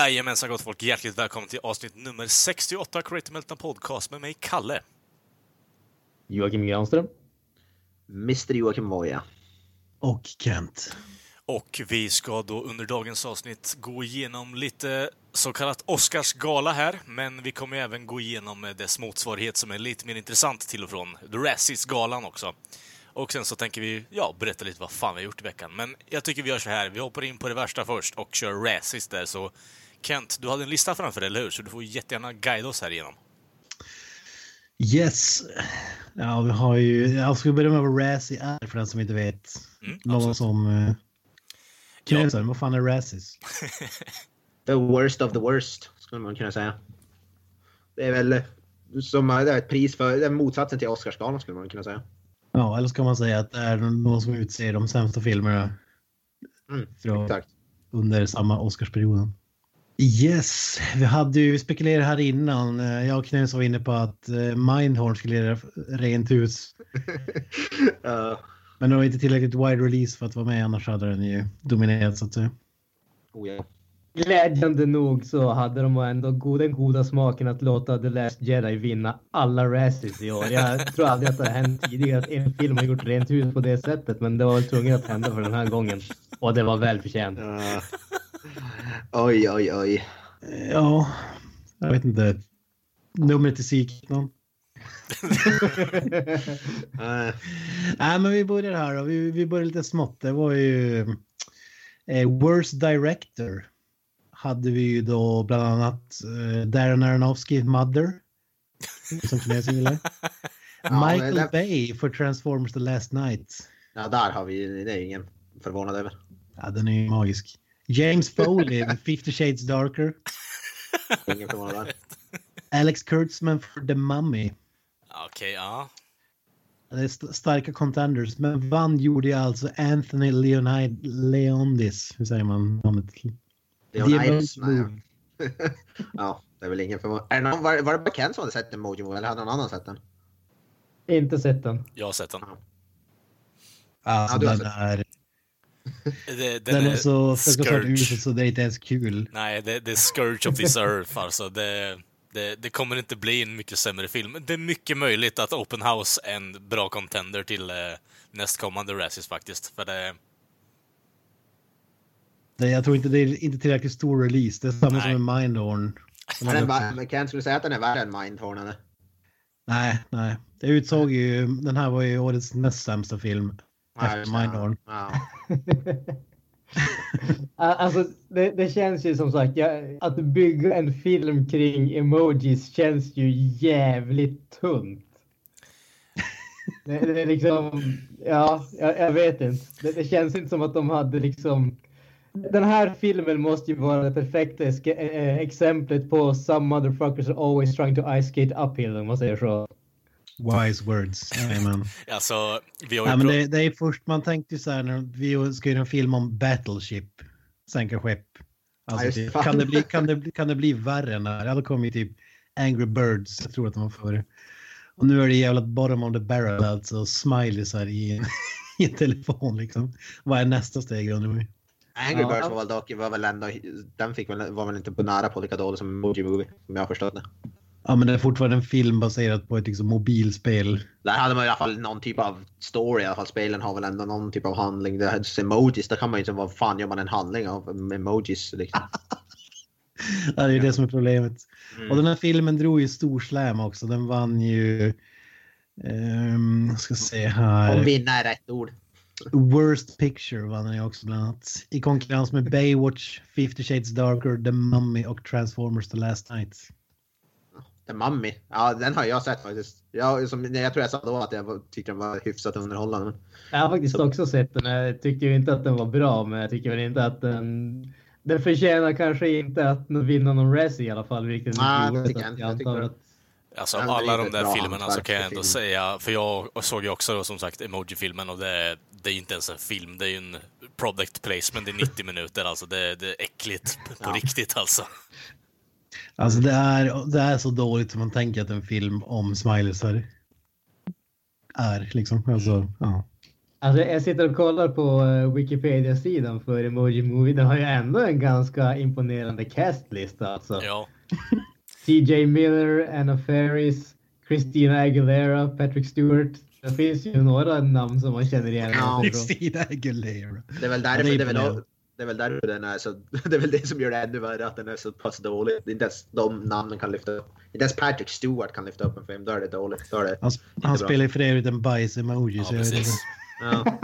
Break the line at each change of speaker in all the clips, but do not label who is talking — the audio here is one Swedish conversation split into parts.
Jajamensan gott folk, hjärtligt välkommen till avsnitt nummer 68 Creative Meltdown Podcast med mig, Kalle.
Joakim Granström.
Mr Joakim Voja.
Och Kent.
Och vi ska då under dagens avsnitt gå igenom lite så kallat Oscarsgala här, men vi kommer även gå igenom dess motsvarighet som är lite mer intressant till och från, The Razzies-galan också. Och sen så tänker vi, ja, berätta lite vad fan vi har gjort i veckan. Men jag tycker vi gör så här, vi hoppar in på det värsta först och kör Razzies där, så Kent, du hade en lista framför dig, eller hur? Så du får jättegärna guida oss här igenom.
Yes. Ja, vi har ju... Jag ska börja med vad Razzie är för den som inte vet.
Mm,
Någon
absolut.
som... Uh, Knösen, vad fan är Razzies?
The worst of the worst, skulle man kunna säga. Det är väl som det är ett pris för, det är motsatsen till Oscarsgalan skulle man kunna säga.
Ja, eller ska man säga att det är någon som utser de sämsta filmerna
Mm,
från, under samma Oscarsperioden. Yes, vi hade ju spekulerat här innan. eh, Jag och Knös var inne på att eh, Mindhorn skulle göra rent hus.
uh,
Men det var inte tillräckligt wide release för att vara med, annars hade den ju dominerat så att säga.
oh, ja.
Glädjande nog så hade de ändå den goda smaken att låta The Last Jedi vinna alla Razzies i år. Jag tror aldrig att det har hänt tidigare att en film har gjort rent hus på det sättet, men det var väl tvunget att hända för den här gången. Och det var välförtjänt.
Uh, oj, oj, oj.
Ja, jag vet inte. Numret någon?
Uh,
Nej, men vi börjar här då. Vi, vi börjar lite smått. Det var ju eh, Worst Director. Hade vi ju då bland annat eh, Darren Aronofsky, Mother. Som kinesen gillar.
Ja,
Michael
det-
Bay för Transformers The Last Night.
ja, där har vi, det är ingen förvånad över.
Ja, den är ju magisk. James Foley med 50 Shades Darker. Alex Kurtzman för The Mummy.
Okej, ja.
Det är st- starka contenders, men vann gjorde alltså Anthony Leonid Leondis. Hur säger man namnet?
Leonidas, ja, det är väl ingen förvånad. Var, var det bara Ken som hade sett Emoji Movie eller hade någon annan sett den?
Inte sett den.
Jag har sett den.
Alltså
Ja, du har
den
sett-
är,
Det, den,
den är så fruktansvärt usel så det är inte ens kul.
Nej, det, det är Scourge of this Earth alltså. Det, det, det kommer inte bli en mycket sämre film. Det är mycket möjligt att Open House är en bra contender till eh, nästkommande Razzies faktiskt. För det,
Det, jag tror inte det är inte tillräckligt stor release. Det är samma
Nej.
som med Mindhorn.
Är men Ken skulle säga att den är värre än Mindhorn eller?
Nej, nej. Det utsåg ju, den här var ju årets näst sämsta film.
Det,
Mindhorn.
Ja.
Alltså, det, det känns ju som sagt, jag, att bygga en film kring emojis känns ju jävligt tunt. Det, det är liksom, ja, jag, jag vet inte. Det, det känns inte som att de hade liksom den här filmen måste ju vara det perfekta eske- eh, exemplet på some motherfuckers are always trying to ice skate uphill om man säger så.
Wise words.
Alltså, vi har ju
Ja, men det, det är först, man tänkte så här när vi ska göra en film om Battleship, sänka skepp. Alltså,
Ja,
kan, det bli, kan, det, bli- kan det bli värre än det här? Ja, då kommer ju typ Angry Birds, jag tror att de var före. Och nu är det jävla bottom of the barrel, alltså smileysar i, en- i en telefon liksom. Vad är nästa steg undrar vi?
Angry
Ja.
Birds var väl dock, var väl ändå, den fick väl, var väl inte på nära på lika dålig som Emoji Movie, om jag har förstått det.
Ja, men det är fortfarande en film baserad på ett liksom, mobilspel.
Där hade man i alla fall någon typ av story i alla fall. Spelen har väl ändå någon typ av handling. Det här emojis, där kan man ju inte, vad fan gör man en handling av emojis liksom.
Ja, det är det som är problemet.
Mm.
Och den här filmen drog ju stor slam också. Den vann ju... jag ska se här.
Om vinna är rätt ord.
Worst Picture vann den ju också bland annat. I konkurrens med Baywatch, 50 Shades Darker, The Mummy och Transformers The Last Night.
The Mummy. Ja, den har jag sett faktiskt. Jag, som, jag tror jag sa då att jag tyckte den var hyfsat underhållande.
Jag har faktiskt också sett den. Jag tycker ju inte att den var bra, men jag tycker väl inte att den... Den förtjänar kanske inte att vinna någon race i alla fall, vilket inte
det tycker jag inte.
jag
tycker att-.
Alltså
är
alla de där filmerna så kan jag ändå
film.
säga, för jag såg ju också då, som sagt Emoji-filmen och det, det är ju inte ens en film, det är ju en product placement i 90 minuter alltså. Det, det är äckligt på
Ja.
riktigt alltså.
Alltså det är, det är så dåligt som man tänker att en film om smileysar är liksom. Alltså, ja.
Alltså jag sitter och kollar på eh, Wikipedia-sidan för Emoji Movie. Den har ju ändå en ganska imponerande castlista alltså.
Ja.
TJ Miller, Anna Faris, Christina Aguilera, Patrick Stewart. Det finns ju några namn som man känner igen.
Ja.
Christina Aguilera.
Det är väl därför,
det är
det, är väl. Det är väl därför den är så... Det är väl det som gör det ännu värre, att den är så pass dålig. Det är inte ens de namnen kan lyfta upp. Inte ens Patrick Stewart kan lyfta upp en film. Då är det dåligt. Då är det...
Han, han spelar ju för övrigt en bajs-emoji.
Ja, precis.
Ja.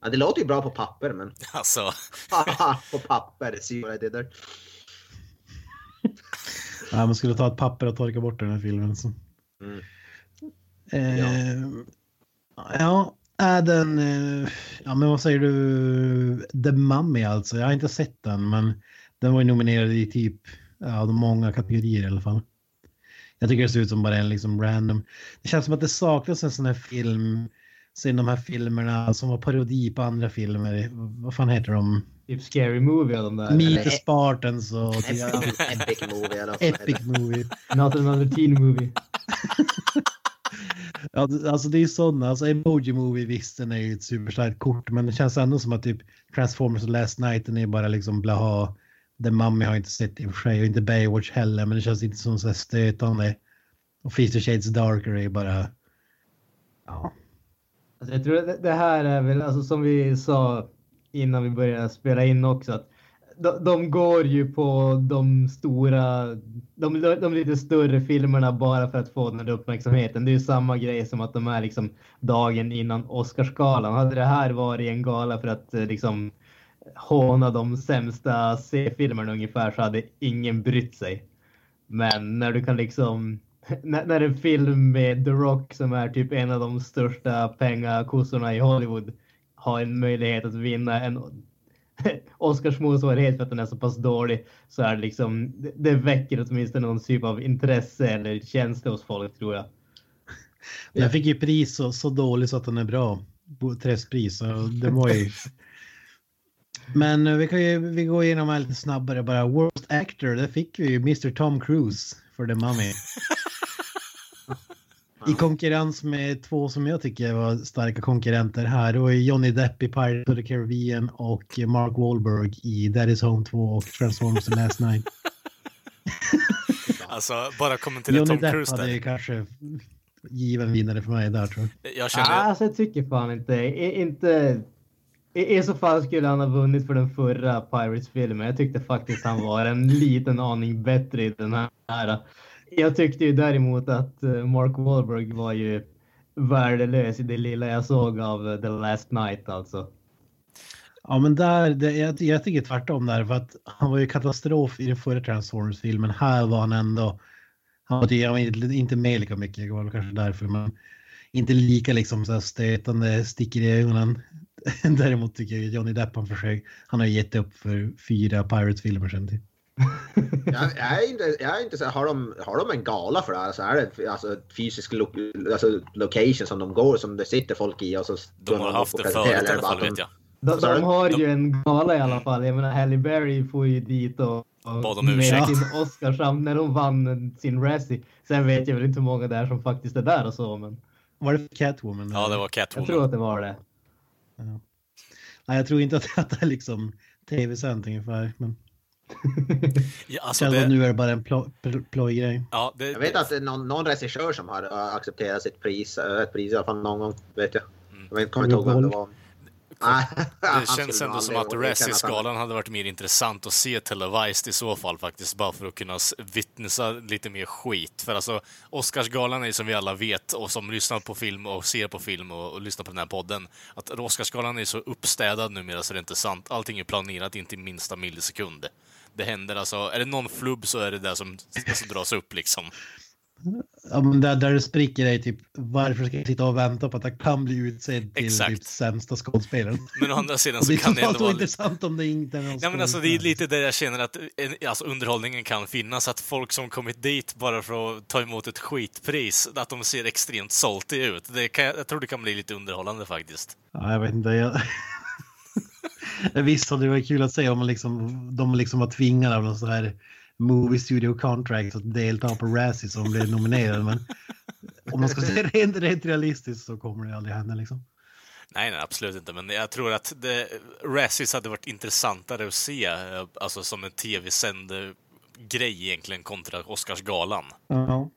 ja, det låter ju bra på papper, men...
Alltså,
på papper, see what I did there.
Ja, man skulle ta ett papper och torka bort den här filmen. Så.
Mm.
Eh, ja, är den... Eh, ja, men vad säger du? The Mummy alltså. Jag har inte sett den, men den var ju nominerad i typ ja, många kategorier i alla fall. Jag tycker det ser ut som bara en liksom random. Det känns som att det saknas en sån här film sen de här filmerna som var parodi på andra filmer. Vad fan heter de?
typ Scary Movie och de där.
Meet
eller-
the Spartans och
Epic, movie eller
Epic? Movie.
Not another teen movie.
Ja, alltså det är sådana, alltså Emoji Movie visst den är ju ett superstarkt kort men det känns ändå som att typ Transformers och Last Night den är bara liksom blaha. The Mummy har jag inte sett i och för sig och inte Baywatch heller men det känns inte som så här stötande. Och Fifty Shades Darker är ju bara... Ja.
Alltså jag tror det här är väl, alltså som vi sa innan vi började spela in också, att de, de går ju på de stora, de, de lite större filmerna bara för att få den här uppmärksamheten. Det är ju samma grej som att de är liksom dagen innan Oscarsgalan. Hade det här varit en gala för att eh, liksom håna de sämsta C-filmerna ungefär så hade ingen brytt sig. Men när du kan liksom när, när en film med The Rock som är typ en av de största pengakossorna i Hollywood har en möjlighet att vinna en Oscars motsvarighet för att den är så pass dålig så är det liksom det, väcker åtminstone någon typ av intresse eller känsla hos folk tror jag.
Den fick ju pris så, så dåligt så att den är bra. Träffpris. Det var ju... Men eh, vi kan ju vi går igenom här lite snabbare bara. Worst Actor, där fick vi ju Mr Tom Cruise för The Mummy. I konkurrens med två som jag tycker var starka konkurrenter här. Det var Johnny Depp i Pirates of the Caribbean och Mark Wahlberg i Daddy's Home 2 och Transformers The Last Night.
alltså bara kommentera
Johnny
Tom
Depp
Cruise
hade ju
där.
kanske given vinnare för mig där tror jag.
Jag
Ah,
känner,
alltså jag tycker fan inte, i- inte i, I så fall skulle han ha vunnit för den förra Pirates-filmen. Jag tyckte faktiskt han var en liten aning bättre i den här. Jag tyckte ju däremot att eh, Mark Wahlberg var ju värdelös i det lilla jag såg av eh, The Last Night alltså.
Ja men där, det, jag, jag tycker tvärtom där för att han var ju katastrof i den förra Transformers-filmen. Här var han ändå, han var, han var inte, inte med lika mycket, det var väl kanske därför, men inte lika liksom så här stötande, sticker i ögonen. Däremot tycker jag Johnny Depp han försöker, han har gett upp för fyra Pirates-filmer sen typ.
Jag, jag, är inte, jag är inte så har de, har de en gala för det här? Alltså är det alltså, fysisk lo, alltså, location som de går, som det sitter folk i och så...
de har haft det förut i alla fall vet jag.
De, de har ju en gala i alla fall. Jag menar Halle Berry får ju dit och, och
Bad om
med
ursäkt.
sin Oscar samt när hon vann sin Razzie. Sen vet jag väl inte hur många där som faktiskt är där och så, men
Var det för Catwoman?
Ja, det var
jag tror
Catwoman.
att det var det.
Nej, jag tror inte att, det är liksom tv-sänt ungefär. Men
Ja, alltså det,
nu är det bara en plo- pl- plojgrej.
ja, det,
Jag vet att det är någon, någon regissör som har accepterat sitt pris, äh, ett pris i alla fall någon gång, vet jag.
Mm.
Jag kommer inte ihåg vem det var.
Det känns ändå som att Razzie-skalan hade varit mer intressant att se televised i så fall faktiskt, bara för att kunna vittnesa lite mer skit. För alltså, Oscarsgalan är ju som vi alla vet, och som lyssnar på film och ser på film och, och lyssnar på den här podden, att Oscarsgalan är så uppstädad numera så det är inte sant. Allting är planerat in till minsta millisekund. Det händer alltså, är det någon flubb så är det det som, som dras upp liksom.
Ja, men där, där det spricker är typ varför ska jag sitta och vänta på att jag kan bli utsedd till
Exakt.
typ sämsta skådespelaren?
Men å andra sidan
det
så kan det ändå vara...
intressant om det inte är någon
Ja men alltså det är lite där jag känner att alltså, underhållningen kan finnas, att folk som kommit dit bara för att ta emot ett skitpris, att de ser extremt salty ut. Det kan, jag tror det kan bli lite underhållande faktiskt.
Ja, jag vet inte. Jag... Visst hade det varit kul att se om man liksom, de liksom var tvingade av någon sån här movie studio contract att delta på Razzie som blev nominerad. Men om man ska se rent, rent realistiskt så kommer det aldrig hända liksom.
Nej, nej, absolut inte. Men jag tror att det, Razzies hade varit intressantare att se, eh, alltså som en tv-sänd grej egentligen kontra Oscarsgalan.
Ja.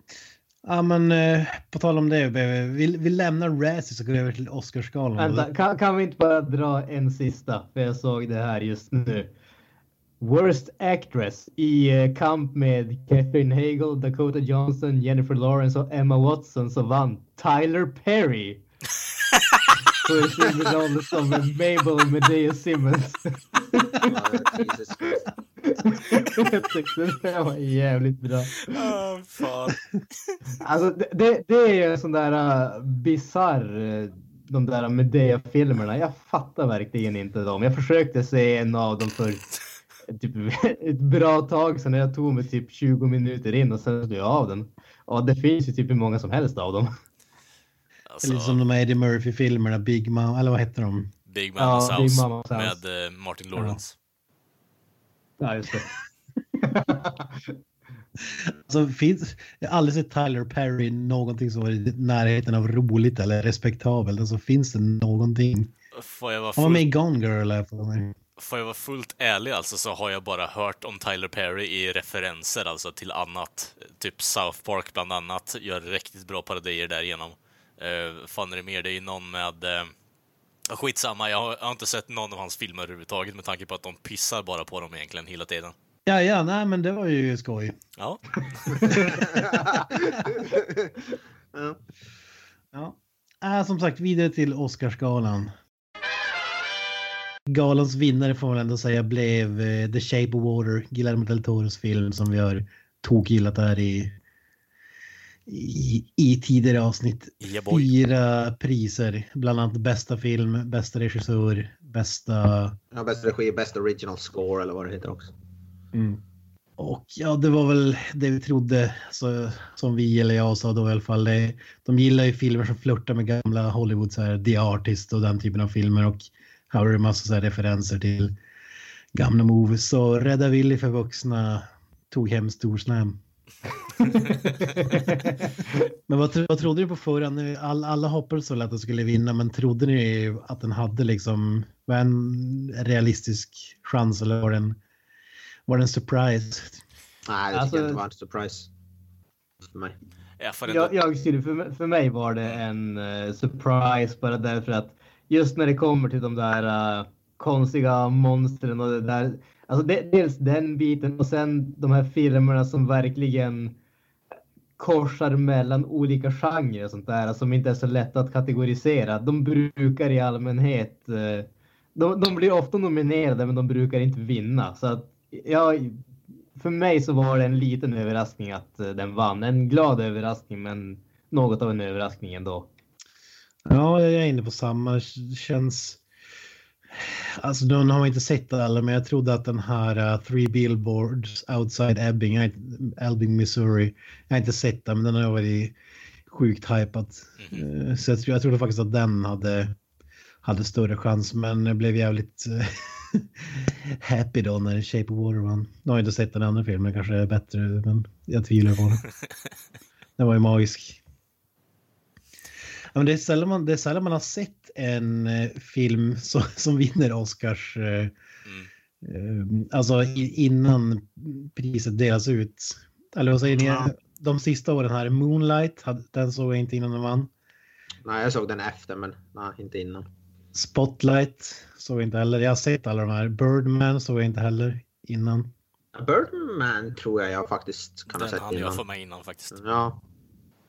Ja men eh, på tal om det, vi, vi lämnar Razzie så går över till Oscarsgalan.
Vänta, kan, kan vi inte bara dra en sista? För jag såg det här just nu. Worst Actress i eh, kamp med Catherine Hagel, Dakota Johnson, Jennifer Lawrence och Emma Watson så vann Tyler Perry. För sin roll som Mabel Medea Simmons.
Ja,
tyckte det var jävligt bra.
Oh, fan.
Alltså det, det, det är ju en sån där uh, bizarr, uh, de där Medea-filmerna. Jag fattar verkligen inte dem. Jag försökte se en av dem för typ ett bra tag sedan. Jag tog mig typ 20 minuter in och sen slog jag av den. Och det finns ju typ hur många som helst av dem.
Alltså,
Eller som de Eddie Murphy-filmerna, Big Mom, eller vad heter de?
Big
Ja,
Mama's
Big
House
Mama's House.
med eh, Martin Lawrence.
Ja, just det.
Alltså, finns, jag har aldrig sett Tyler Perry någonting som var i närheten av roligt eller respektabelt. Alltså finns det någonting?
Får jag vara
Han var med i Gone Girl. här för mig.
får jag vara fullt ärlig alltså så har jag bara hört om Tyler Perry i referenser alltså till annat. Typ South Park bland annat gör riktigt bra parodier därigenom. Uh, fan är det mer? Det är någon med... Uh, skitsamma, jag har, jag har inte sett någon av hans filmer överhuvudtaget med tanke på att de pissar bara på dem egentligen hela tiden.
Ja, ja, nej, men det var ju skoj.
Ja,
ja.
Ja. Äh, som sagt, vidare till Oscarsgalan. Galans vinnare får man ändå säga blev eh, The Shape of Water, Guillermo del Toros film som vi har tokgillat här i, i, i tidigare avsnitt.
yeah.
Fyra priser, bland annat bästa film, bästa regissör, bästa...
ja, bäst regi, bäst original score eller vad det heter också.
Mm. Och ja, det var väl det vi trodde, så, som vi eller jag sa då i alla fall. Det, de gillar ju filmer som flörtar med gamla Hollywood, så här, The Artist och den typen av filmer. Och här har du massa så här referenser till gamla movies. Så Rädda Willy för vuxna tog hem storslam. Men vad, tro- vad trodde du på förhand? All, alla hoppades väl att den skulle vinna, men trodde ni att den hade liksom var en realistisk chans eller var den, var den surprise?
Nej, det tycker
Alltså-
jag inte var en surprise. För mig.
Jag
jag, jag skulle, för, för mig var det en eh, surprise bara därför att just när det kommer till de där eh, konstiga monstren och det där. Alltså det, dels den biten och sen de här filmerna som verkligen korsar mellan olika genrer och sånt där som inte är så lätt att kategorisera. De brukar i allmänhet, eh, de, de blir ofta nominerade men de brukar inte vinna. Så att jag, för mig så var det en liten överraskning att eh, den vann. En glad överraskning men något av en överraskning ändå.
Ja, jag är inne på samma. Det känns... Alltså, nu har man inte sett alla, men jag trodde att den här uh, Three Billboards Outside Ebbing, Ebbing, Missouri, jag har inte sett den, men den har varit sjukt hypad. Eh, Så jag, tror- jag trodde faktiskt att den hade, hade större chans, men jag blev jävligt eh, happy då när Shape of Water vann. Nu har jag inte sett den andra filmen, kanske är bättre, men jag tvivlar på det. Den var ju magisk. Ja, men det, är sällan man, det är sällan man har sett en eh, film som, som vinner Oscars eh,
Mm.
eh, alltså innan priset delas ut. Eller vad säger ni?
Ja.
De sista åren här, Moonlight, hade, den såg jag inte innan den vann.
Nej, jag såg den efter, men nej, inte innan.
Spotlight såg jag inte heller. Jag har sett alla de här. Birdman såg jag inte heller innan.
Birdman tror jag jag faktiskt kan ha
Den
sett
hann jag
innan.
få med innan faktiskt.
Ja.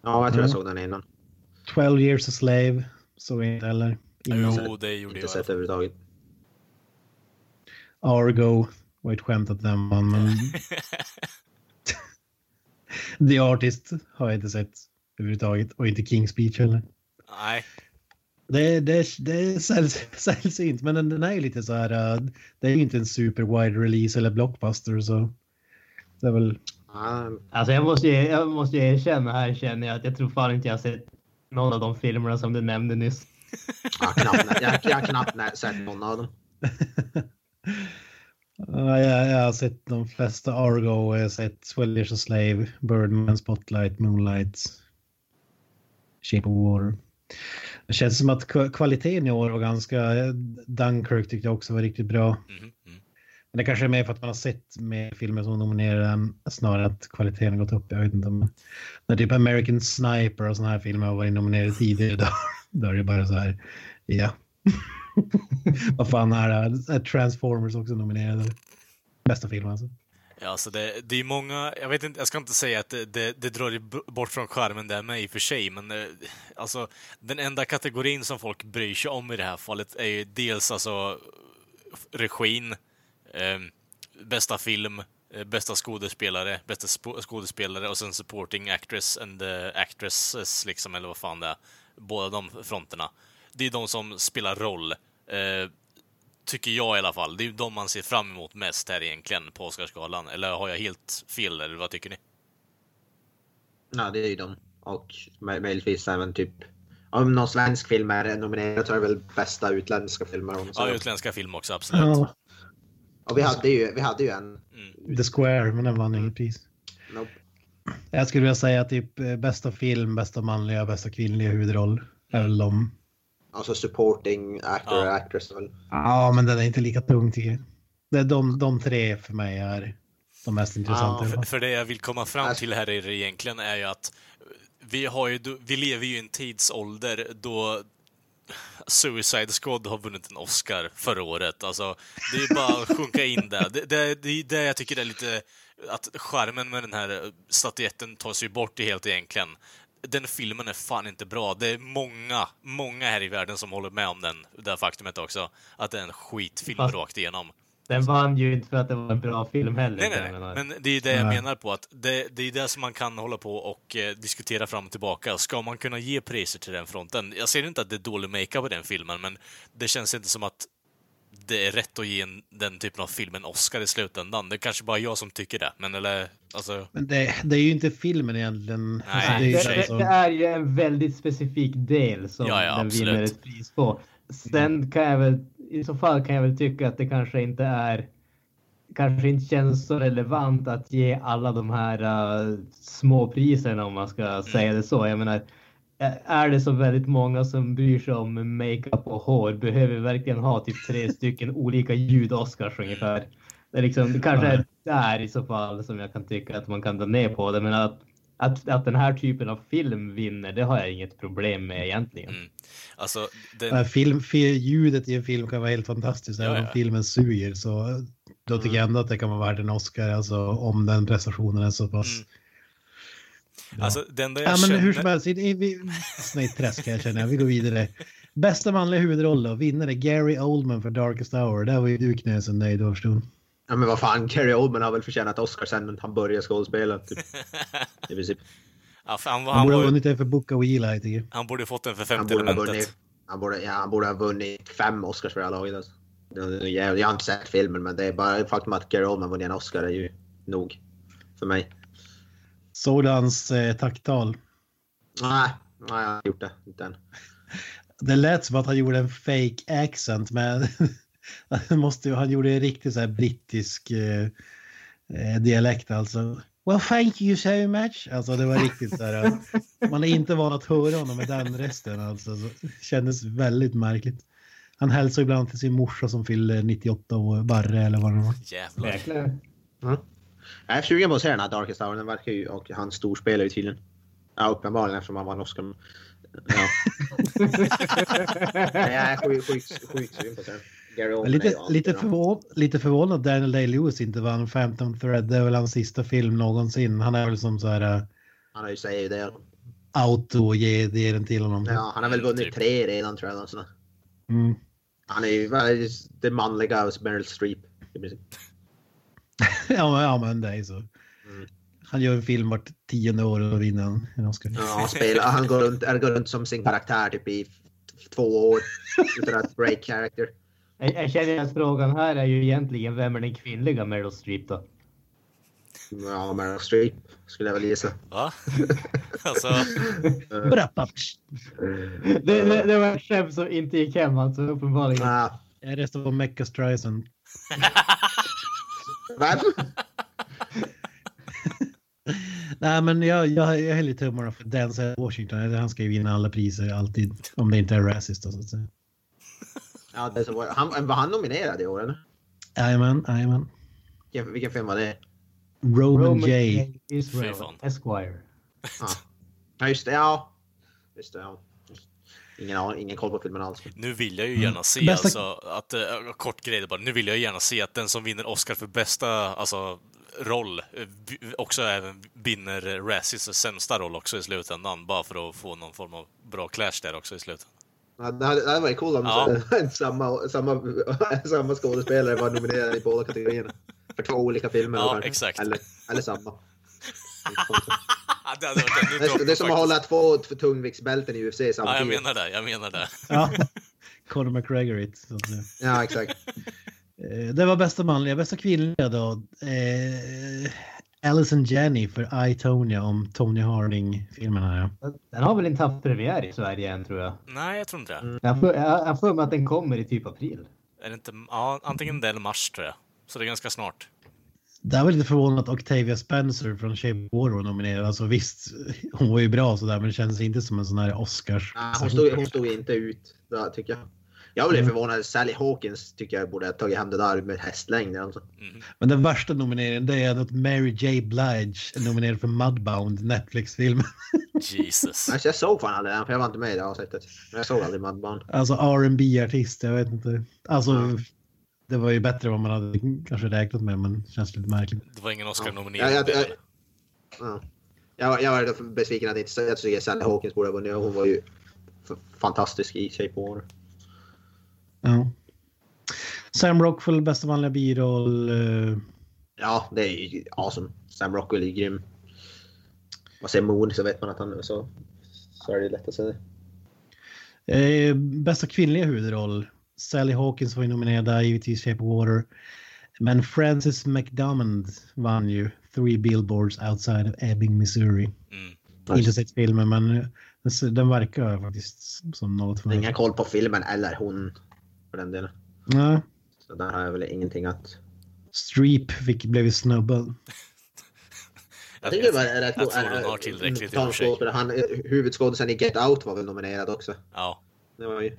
Ja, jag tror jag
Ja.
såg den innan.
12 years a slave såg jag inte heller.
Jo, det gjorde
Inte
jag.
sett överhuvudtaget.
Argo var ett skämt att den vann, men The Artist har jag inte sett överhuvudtaget och inte King's Speech heller.
Nej,
Det, det, det är säll- sällsynt, men den, den är ju lite så här. uh, det är ju inte en super wide release eller blockbuster så. Det är väl.
Alltså jag måste, jag måste erkänna här känner jag att jag tror fan inte jag har sett någon av de filmerna som du nämnde nyss.
jag har knappt, jag, jag har knappt sett någon av dem.
Ja, jag, jag har sett de flesta Argo, jag har sett 12 years a slave, Birdman, Spotlight, Moonlight, Shape of Water. Det känns som att kvaliteten i år var ganska... Dunkirk tyckte jag också var riktigt bra.
Mhm, mm.
Men det kanske är mer för att man har sett mer filmer som nominerar den snarare att kvaliteten har gått upp. Jag vet inte. Men när typ American Sniper och sådana här filmer har varit nominerade tidigare då, då är det bara så här, ja. Vad fan är det? Är Transformers också nominerade? Bästa film alltså.
Ja, alltså det, det är många, jag vet inte, jag ska inte säga att det, det, det drar bort från skärmen där med i och för sig, men eh, alltså den enda kategorin som folk bryr sig om i det här fallet är ju dels alltså regin, eh, bästa film, eh, bästa skådespelare, bästa skådespelare och sen supporting actress and the actresses liksom, eller vad fan det är. Båda de fronterna. Det är de som spelar roll. Eh, Tycker jag i alla fall. Det är ju de man ser fram emot mest här egentligen på Oscarsgalan. Eller har jag helt fel, eller vad tycker ni?
Ja, det är ju de. Och mö- möjligtvis även typ... Om någon svensk film är nominerad så är det väl bästa utländska filmer. Om så.
Ja, utländska film också, absolut.
Ja,
Och vi hade ju, vi hade ju en...
Mm.
The Square, men den vann inget pris.
Nope.
Jag skulle vilja säga typ eh, bästa film, bästa manliga, bästa kvinnliga huvudroll. Är väl de.
Alltså supporting actor
Ja.
och actress. Väl.
Ja, men den är inte lika tung tycker jag. Det är de, de tre för mig är de mest intressanta. alla
För, för det jag vill komma fram
Alltså-
till här är egentligen är ju att vi, har ju, vi lever ju i en tidsålder då Suicide Squad har vunnit en Oscar förra året. Alltså, det är bara att sjunka in där. Det, det, det är det jag tycker är lite... Att skärmen med den här statyetten tas ju bort i helt egentligen. Den filmen är fan inte bra. Det är många, många här i världen som håller med om den, det faktumet också. Att det är en skitfilm
Fast-
rakt igenom.
Den vann ju inte för att det var en bra film heller.
Nej, nej, nej. Men det är det jag menar på att det, det är det som man kan hålla på och eh, diskutera fram och tillbaka. Ska man kunna ge priser till den fronten? Jag ser inte att det är dålig makeup på den filmen, men det känns inte som att det är rätt att ge en, den typen av film en Oscar i slutändan. Det är kanske bara jag som tycker det, men eller alltså...
Men det, det är ju inte filmen egentligen.
Nej,
Alltså, det, är ju
det,
alltså,
det är ju en väldigt specifik del som
Ja, ja,
den
absolut.
vinner ett pris på. Sen kan jag väl, i så fall kan jag väl tycka att det kanske inte är, kanske inte känns så relevant att ge alla de här uh, små priserna om man ska
Mm.
säga det så. Jag menar, är det så väldigt många som bryr sig om makeup och hår, behöver vi verkligen ha typ tre stycken olika ljud-Oscars ungefär? Det, är liksom, det kanske är där i så fall som jag kan tycka att man kan dra ner på det, men att att, att den här typen av film vinner, det har jag inget problem med egentligen.
Mm. Alltså, den,
film, fi- ljudet i en film kan vara helt fantastiskt.
Ja,
Även
ja.
om filmen suger så då tycker jag ändå att det kan vara värt en Oscar. Alltså om den prestationen är så pass...
Mm. alltså, enda jag
Ja, men
känner...
hur som helst, vi fastnar i ett träsk här känner jag. Vi går vidare. Bästa manliga huvudroll då? Vinnare Gary Oldman för Darkest Hour. Där var ju du knösen nöjd då förstod.
Ja men vad fan, Gary Oldman har väl förtjänat Oscar sen han började skådespela. Typ. I princip.
ja, för han,
Han,
han,
borde ha vunnit det för Book of Eli tycker jag.
han borde fått den för
Han
femte
borde, ha
elementet.
vunnit, han, borde, ja, han borde ha vunnit fem Oscars för det här laget. Alltså. Jag, jag, har inte sett filmen men det är bara faktum att Gary Oldman vunnit en Oscar är ju nog. För mig.
Såg du hans eh, tacktal?
Nej, nej jag har gjort det. Inte än.
Det lät som att han gjorde en fake accent men han, måste, han gjorde en riktigt så här brittisk eh, eh, dialekt alltså. Well thank you so much. Alltså det var riktigt så här. eh, Man är inte van att höra honom med den rösten alltså. Så det kändes väldigt märkligt. Han hälsar ibland till sin morsa som fyller 98 år, Barre eller vad det var.
Jävlar.
Jag är sugen på att se den här Darkest Hour. Den verkar ju, och han storspelar ju tydligen. Ja uppenbarligen eftersom han vann Oscar. Ja. Jag är sjukt sjuk, sjuk sugen på den. Gary
Lite, lite,
bra.
förvå lite förvånad att Daniel Day-Lewis inte vann Phantom Thread. Det är väl hans sista film någonsin. Han är väl som så här uh,
Han har ju säger ju det.
auto och ge, ge den till honom.
Ja, han har väl vunnit tre redan tror jag.
Mm.
Han är ju det, manliga hos Meryl Streep.
ja, men, ja, men det är så.
Mm.
Han gör en film vart tionde år och vinner en- Oscar.
Ja, han, spelar, han, går runt, han går runt som sin karaktär typ i två år utan att break character.
Jag, jag känner att frågan här är ju egentligen vem är den kvinnliga Meryl Streep då?
Ja, Meryl Streep skulle jag väl gissa.
Va? alltså.
Det, det, det var ett skämt som inte gick hem alltså uppenbarligen.
Ah,
Jag röstar på Mecca Streisand.
vem?
Nej, men jag, jag, jag häller tummarna för Denzel Washington. Han ska ju vinna alla priser alltid. Om det inte är racist då, så att säga.
Ja, det som var, han, var han nominerad i år?
Jajamän, jajamän.
Vilken, vilken film var det?
Roman, J.
Israel
Fy fan.
Esquire.
Ah. Ja, just det. Ja. Just det, ja. Ingen, ingen koll på filmen alls.
nu vill jag ju gärna se
Bästa-
alltså att, äh, kort grej bara, nu vill jag gärna se att den som vinner Oscar för bästa, alltså roll, eh, också även vinner Razzies sämsta roll också i slutändan, bara för att få någon form av bra clash där också i slutändan.
Ja, Det hade, det hade varit coolt om
Ja.
samma, samma, samma skådespelare var nominerad i båda kategorierna. För två olika filmer.
Ja, exakt.
Eller, eller samma.
det,
Det är, det är som att hålla två tungviktsbälten i UFC
Ja, jag
samtidigt.
menar det, jag menar det.
Ja. Conor McGregor. it, Så att säga.
Ja, exakt.
Eh, Det var bästa manliga. Bästa kvinnliga då. Eh, Alison Jenny för I, Tonya om Tony Harding-filmen här. ja.
Den har väl inte haft premiär i Sverige än tror jag.
Nej, jag tror inte det.
Jag får- jag har för mig att den kommer i typ april.
Är det inte, ja, antingen det eller mars tror jag. Så det är ganska snart.
Det var lite förvånat att Octavia Spencer från Shape of Water var nominerad. Alltså visst, hon var ju bra sådär men det känns inte som en sån här Oscars.
Ja, hon, stod, hon stod inte ut, där, tycker jag. Jag blev
Mm.
förvånad. Sally Hawkins tycker jag borde ha tagit hem det där med hästlängd. Alltså.
Mhm.
Men den värsta nomineringen det är att Mary J. Blige är nominerad för Mudbound, Netflix-filmen.
Jesus.
Alltså, jag såg fan aldrig den, för jag var inte med i det avsnittet. Men jag såg aldrig Mudbound.
Alltså rb artist jag vet inte. Alltså,
Ja.
det var ju bättre än vad man hade kanske räknat med men känns lite märkligt.
Det var ingen
Ja,
Oscar-nominering.
jag, jag, ja. jag, var- jag var besviken att inte jag tycker Sally Hawkins borde ha vunnit. Hon var ju fantastisk i Shape of Water.
Ja. Sam Rockwell, bästa manliga biroll. eh,
Ja, det är ju awesome. Sam Rockwell är grym. Man ser Moon så vet man att han är så. Så är det lätt att säga.
Eh, bästa kvinnliga huvudroll. Sally Hawkins var ju nominerad där, givetvis Shape of Water. Men Frances McDormand vann ju Three Billboards Outside of Ebbing, Missouri.
Mm.
Inte sett filmen men den, den verkar faktiskt som något för
Ingen
mig.
koll på filmen eller hon för den delen.
Ja,
Så där har jag väl ingenting att...
Streep fick, blev ju snubbad.
Jag tycker det var rätt
jag tror hon har tillräckligt i och för sig.
Han, huvudskådisen i Get Out var väl nominerad också.
Ja.
Det var ju...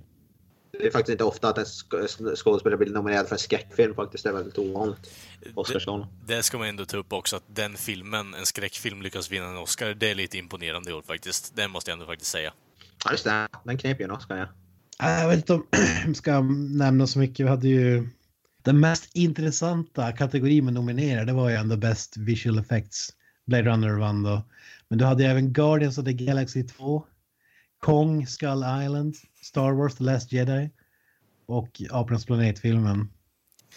Det är faktiskt inte ofta att en sk- skådespelare blir nominerad för en skräckfilm faktiskt. Det är väldigt ovanligt. Oscarsgalan.
Det ska man ändå ta upp också, att den filmen, en skräckfilm, lyckas vinna en Oscar. Det är lite imponerande i år faktiskt. Det måste jag ändå faktiskt säga.
Ja just det, den knep ju en Oscar ja.
Äh, Jag vet inte om jag ska nämna så mycket. Vi hade ju den mest intressanta kategorin med nominerade. Det var ju ändå Best Visual Effects. Blade Runner vann då. Men du hade ju även Guardians of the Galaxy 2. Kong, Skull Island, Star Wars The Last Jedi och Apornas planet-filmen.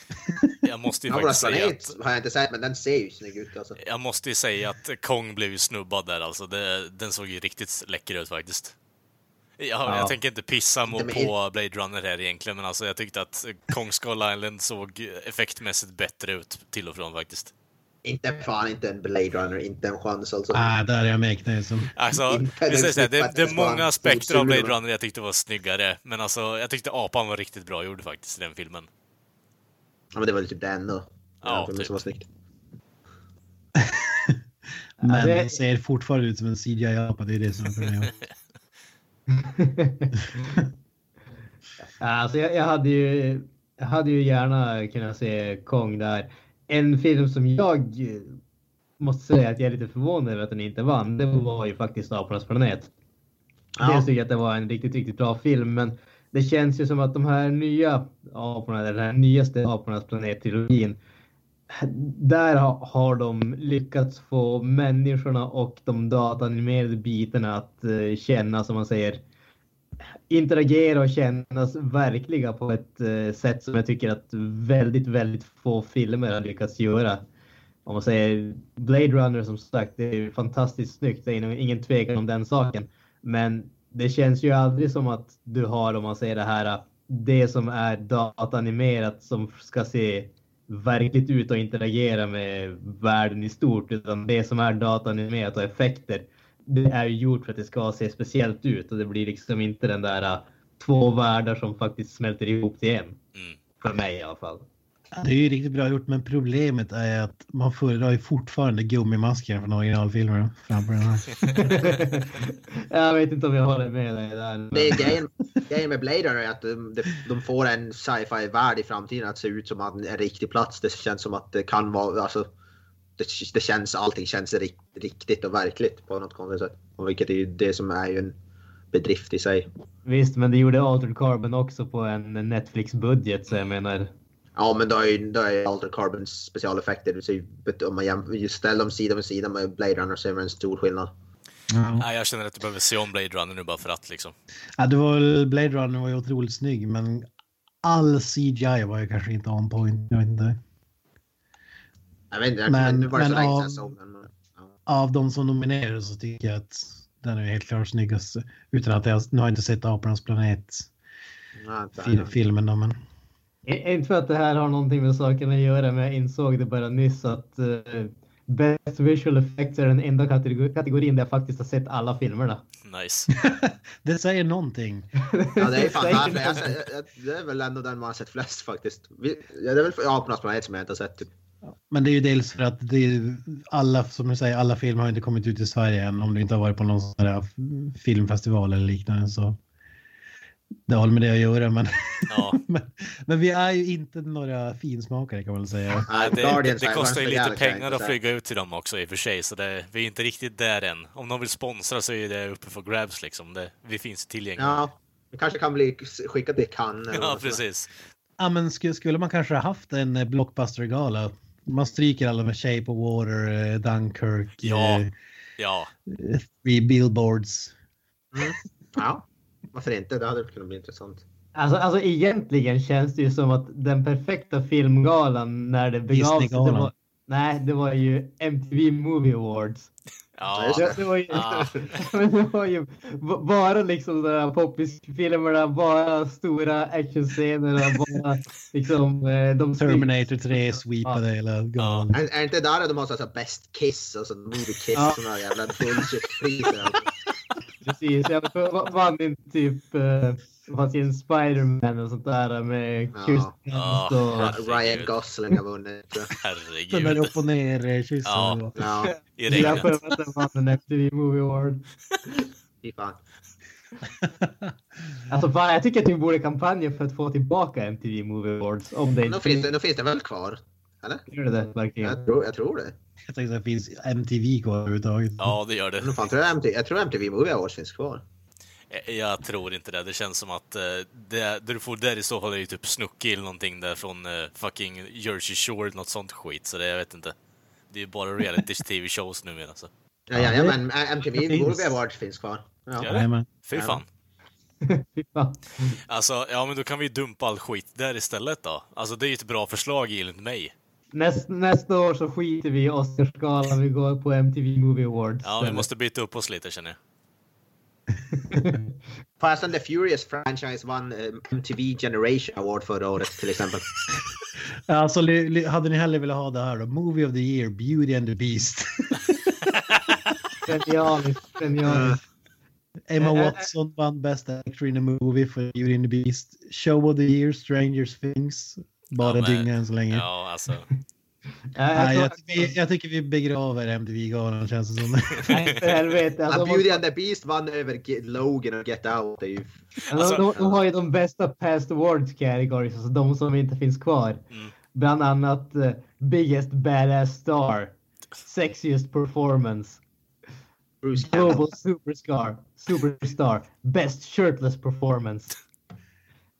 Jag måste ju faktiskt säga
planet
att
har jag inte sett men den ser ju snygg ut alltså.
jag måste ju säga att Kong blev ju snubbad där alltså. Det, den såg ju riktigt läcker ut faktiskt. Jag,
Ja.
jag tänker inte pissa mo-
Nej, men-
på Blade Runner här egentligen, men alltså jag tyckte att Kong Skull Island såg effektmässigt bättre ut till och från faktiskt.
Inte fan inte en Blade Runner, inte en chans alltså.
Ah, där är jag med Knäsen.
Alltså,
Inte
vi säger så här,
den
det, det är många aspekter av Blade. Runner jag tyckte var snyggare, men alltså jag tyckte apan var riktigt bra gjord faktiskt i den filmen.
Ja men det var ju typ den då.
Ja,
Den
typ.
som var snyggt.
Men
det-
ser fortfarande ut som en CGI-apa. Det är det som är problemet.
Alltså jag, jag, hade ju, jag hade ju gärna kunnat se Kong där. En film som jag måste säga att jag är lite förvånad över att den inte vann, det var ju faktiskt Apornas planet.
Ja.
Dels tycker jag att det var en riktigt, riktigt bra film, men det känns ju som att de här nya aporna, den här nyaste Apornas planet-trilogin, där har de lyckats få människorna och de datanimerade bitarna att eh, känna, som man säger, interagera och kännas verkliga på ett eh, sätt som jag tycker att väldigt, väldigt få filmer har lyckats göra. Om man säger Blade Runner som sagt, det är fantastiskt snyggt. Det är ingen tvekan om den saken. Men det känns ju aldrig som att du har, om man säger det här, det som är datanimerat som ska se verkligt ut och interagera med världen i stort. Utan det som är datanimerat och effekter, det är ju gjort för att det ska se speciellt ut och det blir liksom inte den där uh, två världar som faktiskt smälter ihop till en.
Mm.
För mig i alla fall.
Det är ju riktigt bra gjort, men problemet är att man föredrar ju fortfarande gummimasken från originalfilmerna framför den här.
jag vet inte om jag håller med dig där.
Det är grejen, grejen med Blade Runner är att de, de, får en sci-fi värld i framtiden att se ut som att en riktig plats. Det känns som att det kan vara, alltså, det, det känns, allting känns rikt, riktigt och verkligt på något konstigt sätt. Och vilket är ju det som är ju en bedrift i sig.
Visst, men det gjorde Altered Carbon också på en Netflix-budget, så jag menar.
Ja, men då är då är Alter Carbons specialeffekter, ju- om man ställer dem sida vid sida med Blade Runner så är det en stor skillnad.
Ja.
Nej, jag känner att du behöver se om Blade Runner nu bara för att liksom.
Ja, det var väl, Blade Runner var ju otroligt snygg, men all CGI var ju kanske inte on point. Jag vet inte.
Jag vet inte,
Men-
nu var det så länge
av-
sedan jag såg den. ja.
Av de som nominerades så tycker jag att den är helt klart snyggast. Utan att jag, nu har jag inte sett Apornas planet
Nej, inte
fil,
än.
filmen då, men
Inte för att det här har någonting med saken att göra, men jag insåg det bara nyss att uh, Best Visual Effects är den enda kategor- kategorin där jag faktiskt har sett alla filmerna.
Nice.
det säger någonting.
Ja, det är fan därför. Jag, jag, det är väl ändå den man har sett flest faktiskt. Vi, ja, det är väl för Apornas planet som jag inte har sett. Typ.
Men det är ju dels för att det är, alla, som du säger, alla filmer har inte kommit ut i Sverige än om du inte har varit på någon sån här filmfestival eller liknande. Så det har med det att göra. Men,
Ja.
men, men vi är ju inte några finsmakare kan man väl säga.
Nej, det, det, det kostar ju lite pengar att flyga ut till dem också i och för sig, så det, vi är inte riktigt där än. Om de vill sponsra så är det uppe för grabs liksom. Det, vi finns tillgängliga.
Ja, det kanske kan bli skickat till Cannes.
Ja, precis.
Ja, men skulle, skulle man kanske ha haft en eh, blockbuster-gala? Man stryker alla med Shape of Water, eh, Dunkirk,
Ja.
eh,
Ja,
Three Billboards.
Mm. Ja, varför inte? Det hade kunnat bli intressant.
Alltså, alltså egentligen känns det ju som att den perfekta filmgalan när det begav sig, det var, Nej, det var ju MTV Movie Awards.
ja,
Det, det, var ju,
Ja.
det var ju bara liksom de där poppisfilmerna, bara stora actionscener och bara liksom eh, de
Terminator 3 sweepade hela galan.
Är, är inte där de har så här best kiss och så movie kiss
Ja.
jävla bullshit-priser?
Precis, jag vann in typ eh, Spiderman och sånt där med
Ja.
Kirsten
Ja. Herregud.
Ryan Gosling har vunnit.
Den där
herregud.
upp och ner eh, kyssen.
Ja.
Ja,
I
Jag
regnet.
får att den vann en MTV Movie Award.
fy fan.
Alltså fan, jag tycker att vi borde kampanja för att få tillbaka MTV Movie Awards. Om det
Nu
inte
finns det, nu finns det väl kvar? Eller?
Gör det verkligen?
Jag tror, jag tror det.
Jag tänkte att det finns MTV kvar överhuvudtaget.
Ja, det gör det.
Men fan, tror jag, MTV, jag tror MTV Movie Awards finns kvar.
Eh, Jag tror inte det. Det känns som att eh, det, det du får där i så fall är ju typ Snooki eller någonting där från eh, fucking Jersey Shore eller något sånt skit. Så det, jag vet inte. Det är ju bara reality-tv-shows numera. Så.
Ja, ja, ja men MTV. Movie Awards finns kvar. Ja. Ja.
fan.
Fy fan.
Alltså, ja men då kan vi dumpa all skit där istället då. Alltså det är ju ett bra förslag enligt mig.
Näst, nästa år så skiter vi i Oscarsgalan. Vi går på MTV Movie Awards.
Ja, vi måste byta upp oss lite känner jag.
Fast and the Furious franchise vann eh, MTV Generation Award förra året till exempel.
Alltså, li- li- hade ni hellre velat ha det här då? Movie of the year, Beauty and the Beast.
Genialiskt, genialiskt.
Emma Watson vann Best Actor in a Movie för Beauty and the Beast. Show of the year, Stranger Things. Bara
Ja, men-
dynga än så länge.
Ja, alltså.
Ja,
Nej,
jag
jag,
tror-
tycker, jag tycker vi begraver MTV-galan känns det som.
Nej, helvete. Alltså,
Beauty and the Beast vann över Logan och Get Out. Det är ju...
Alltså, de, de har ju de bästa past awards categories, alltså de som inte finns kvar.
Mm.
Bland annat eh, Biggest Badass Star, Sexiest Performance,
Bruce.
Global superstar. Superstar. Best shirtless performance.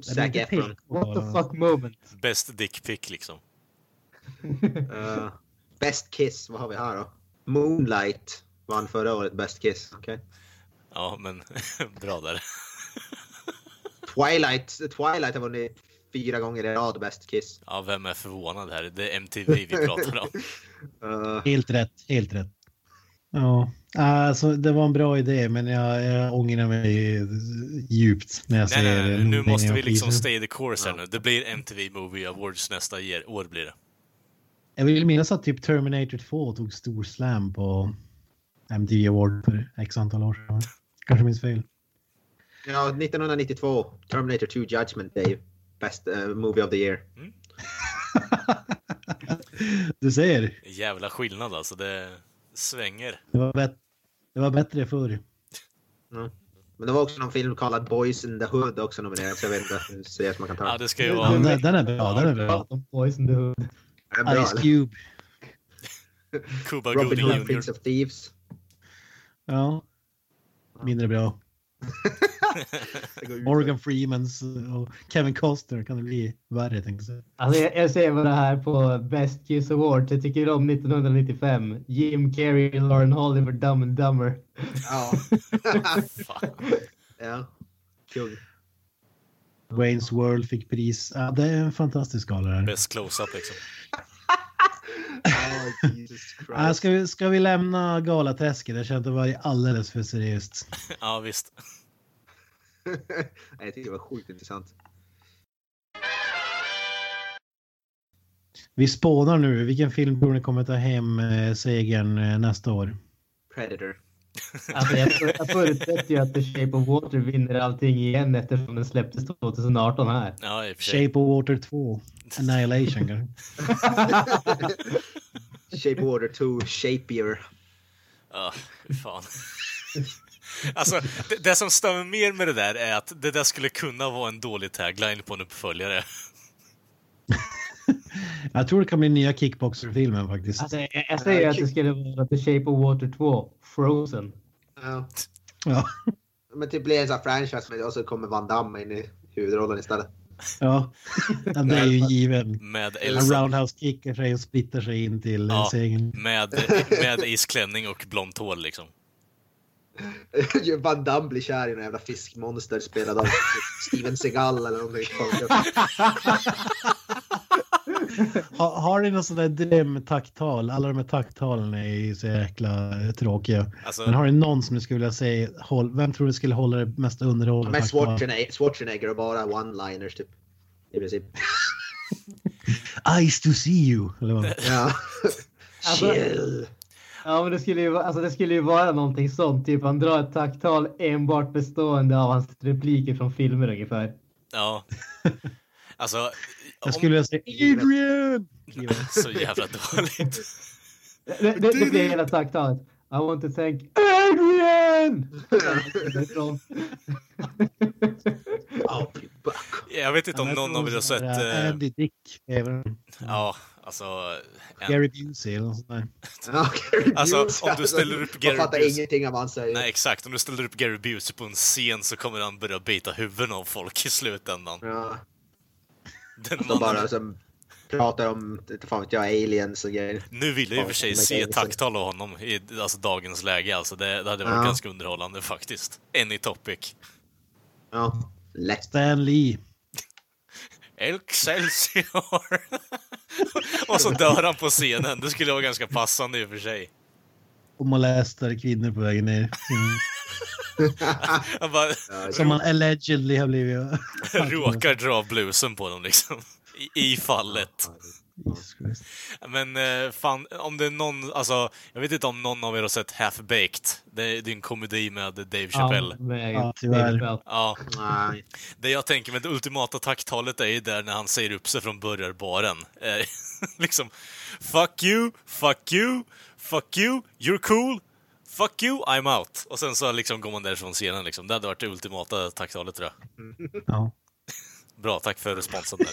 Zac Efron.
What the fuck moment.
Bäst dickpic liksom.
Uh, best Kiss, vad har vi här då? Moonlight vann förra året Best Kiss. Okej.
Ja, men bra där.
Twilight, Twilight har vunnit fyra gånger i rad Best Kiss.
Ja, vem är förvånad här? Det är MTV vi pratar om.
Uh,
Helt rätt, helt rätt. Ja, alltså det var en bra idé men jag, jag ångrar mig djupt när jag
Nej,
ser
nej, nej, nu måste vi liksom stay the course här nu. Det blir MTV Movie Awards nästa year, år blir det.
Jag vill minnas att typ Terminator 2 tog stor slam på MTV Award för x antal år sedan. Kanske minns fel.
ja, 1992, Terminator 2 Judgment Day. Best uh, Movie of the Year.
Du ser,
Jävla skillnad alltså, det svänger.
det var, bet- det var bättre förr.
Mm. Men det var också någon film kallad Boys in the Hood också nominerad, så jag vet inte hur seriöst man kan ta
Ja,
den.
det ska ju vara...
den, den är bra, den är bra.
Boys in the hood.
Bra,
Ice? Cube.
Cuba
Robin
Gooding
Hood. Prince of Thieves.
Ja. Mindre bra. Morgan Freemans och Kevin Costner kan det bli värre tänkte jag.
Alltså jag, jag ser vad det här på Best Kiss Award. Jag tycker om 1995. Jim Carrey, Lauren Oliver, Dumb and Dumber.
Ja. Ja. Kung.
Wayne's World fick pris. Ja, det är en fantastisk här.
Bäst close-up liksom.
Oh, Christ.
ska, vi, ska vi lämna galaträsket? Jag känner att det var alldeles för seriöst.
Ja, visst.
jag tycker det var sjukt intressant.
Vi spånar nu. Vilken film tror ni kommer ta hem eh, segern eh, nästa år?
Predator.
Alltså jag, för- jag förutsätter ju att The Shape of Water vinner allting igen eftersom den släpptes 2018 här.
Ja.
Shape of Water 2. Annihilation kanske.
Shape Water 2, Shapier.
Ja, fan. Alltså, det, det som stämmer mer med det där är att det där skulle kunna vara en dålig tagline på en uppföljare.
Jag tror det kan bli nya Kickboxer-filmen faktiskt.
Alltså, jag, jag säger att det skulle vara The Shape of Water 2, Frozen.
Ja.
Ja.
Men typ blir en sån franchise med, och så kommer Van Damme in i huvudrollen istället.
Ja, ja det är ju given.
Med
En
Elsa,
roundhouse kickar sig och splittar sig in till
Ja.
segern.
med, med isklänning och blont hår liksom.
Van Damme blir kär i en jävla fiskmonster spelad av Steven Seagal eller någonting.
Ha, har ni någon sån där drömtacktal? Alla de här tacktalen är ju så jäkla tråkiga.
Alltså,
Men har ni någon som du skulle vilja säga, håll, vem tror du skulle hålla det mest underhållande? Tacktal?
Schwarzenegger, Schwarzenegger och bara one-liners typ. I princip.
Eyes to see you. Eller vad?
Ja.
Alltså-
Chill.
Ja, men det skulle, ju, vara- alltså, det skulle ju vara någonting sånt. Typ han drar ett tacktal enbart bestående av hans repliker från filmer ungefär.
ja. Alltså,
Jag skulle säga Adrian!
så jävla dåligt.
Det, det, det blir hela tacktalet. I want to thank Adrian!
Jag vet inte om någon av er har
jag
sett... eh,
Andy Dick.
Ja, alltså... en-
Gary Busey eller något sånt där.
Alltså, om du ställer upp Gary
Man fattar ingenting av vad han säger.
Nej, exakt. Om du ställer upp Gary Busey på en scen så kommer han börja bita huvuden av folk i slutändan.
Ja.
Den
De
mannen.
bara som pratar om, inte fan vet jag, aliens och grejer.
Nu vill jag i och för sig
Ja,
se
men-
tacktal av honom i alltså, dagens läge. Alltså, det, det hade varit
Ja.
ganska underhållande faktiskt. Any topic.
Ja, lätt.
Stan Lee.
Excelsior! och så dör han på scenen. Det skulle vara ganska passande i och för sig.
Och molestar kvinnor på vägen ner. Mm.
Bara
Som man allegedly har blivit.
råkar dra blusen på dem liksom. I, i fallet. Men eh, fan, om det är någon, alltså, jag vet inte om någon av er har sett Half-Baked. Det, är- det är en komedi med Dave Chappelle.
Ja,
tyvärr.
Ja,
Nej.
det jag tänker med det ultimata tacktalet är ju där när han säger upp sig från burgarbaren. Eh, liksom, fuck you, fuck you, fuck you, you're cool, fuck you, I'm out. Och sen så liksom går man därifrån scenen liksom. Det hade varit det ultimata tacktalet tror jag.
Ja.
Bra, tack för responsen där.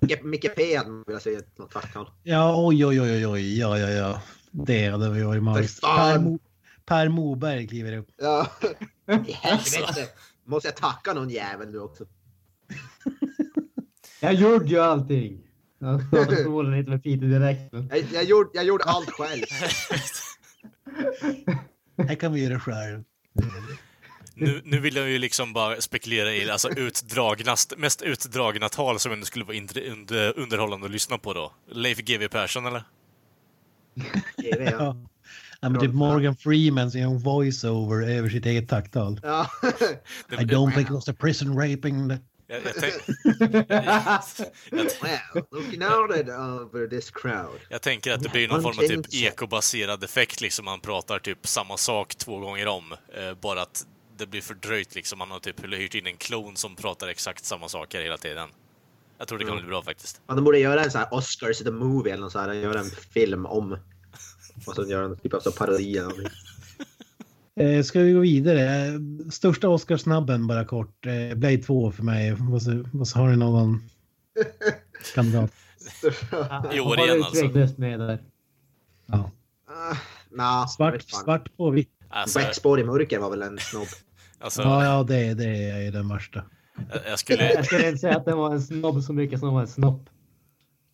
Micke, Micke P hade velat se något tacktal.
Ja, oj, oj, oj, oj, ja, ja, ja. Det hade vi varit magiskt. Per, Mo, per Moberg kliver upp.
Ja. I helvete. Måste jag tacka någon jävel nu också?
Jag gjorde ju allting. Jag startade stolen lite med Peter direkt. men-
Jag, jag, gjorde, jag gjorde allt själv.
Här kan vi göra själv.
Nu, nu vill jag ju liksom bara spekulera i alltså utdragna, mest utdragna tal som ändå skulle vara inter, under, underhållande att lyssna på då. Leif GW Persson eller?
TV, ja.
Ja. Men typ Morgan Freeman som gör en voice-over över sitt eget tacktal.
ja.
I don't think it was the prison raping. that-
Jag, jag, tänk,
Well, looking out at over this crowd.
jag tänker att det blir någon form av typ ekobaserad effekt, liksom man pratar typ samma sak två gånger om. Eh, bara att det blir fördröjt liksom. Man har typ hyrt in en klon som pratar exakt samma saker hela tiden. Jag tror det kan bli bra faktiskt.
Ja, de borde göra en sån här Oscars the movie eller något så här, göra en film om. Och så göra en typ av så parodi eller någonting.
Eh, ska vi gå vidare? Största Oscarsnabben bara kort. Eh, Blade 2 för mig. Vad, har ni någon kandidat?
I år igen alltså.
med där.
Ja.
Uh, nah,
Svart, svart på vitt.
Alltså,
Backspår i mörker var väl en snobb.
alltså
Ja, ja det, det är den värsta.
jag, jag skulle...
Jag skulle inte säga att det var en snobb så mycket som det var en snopp.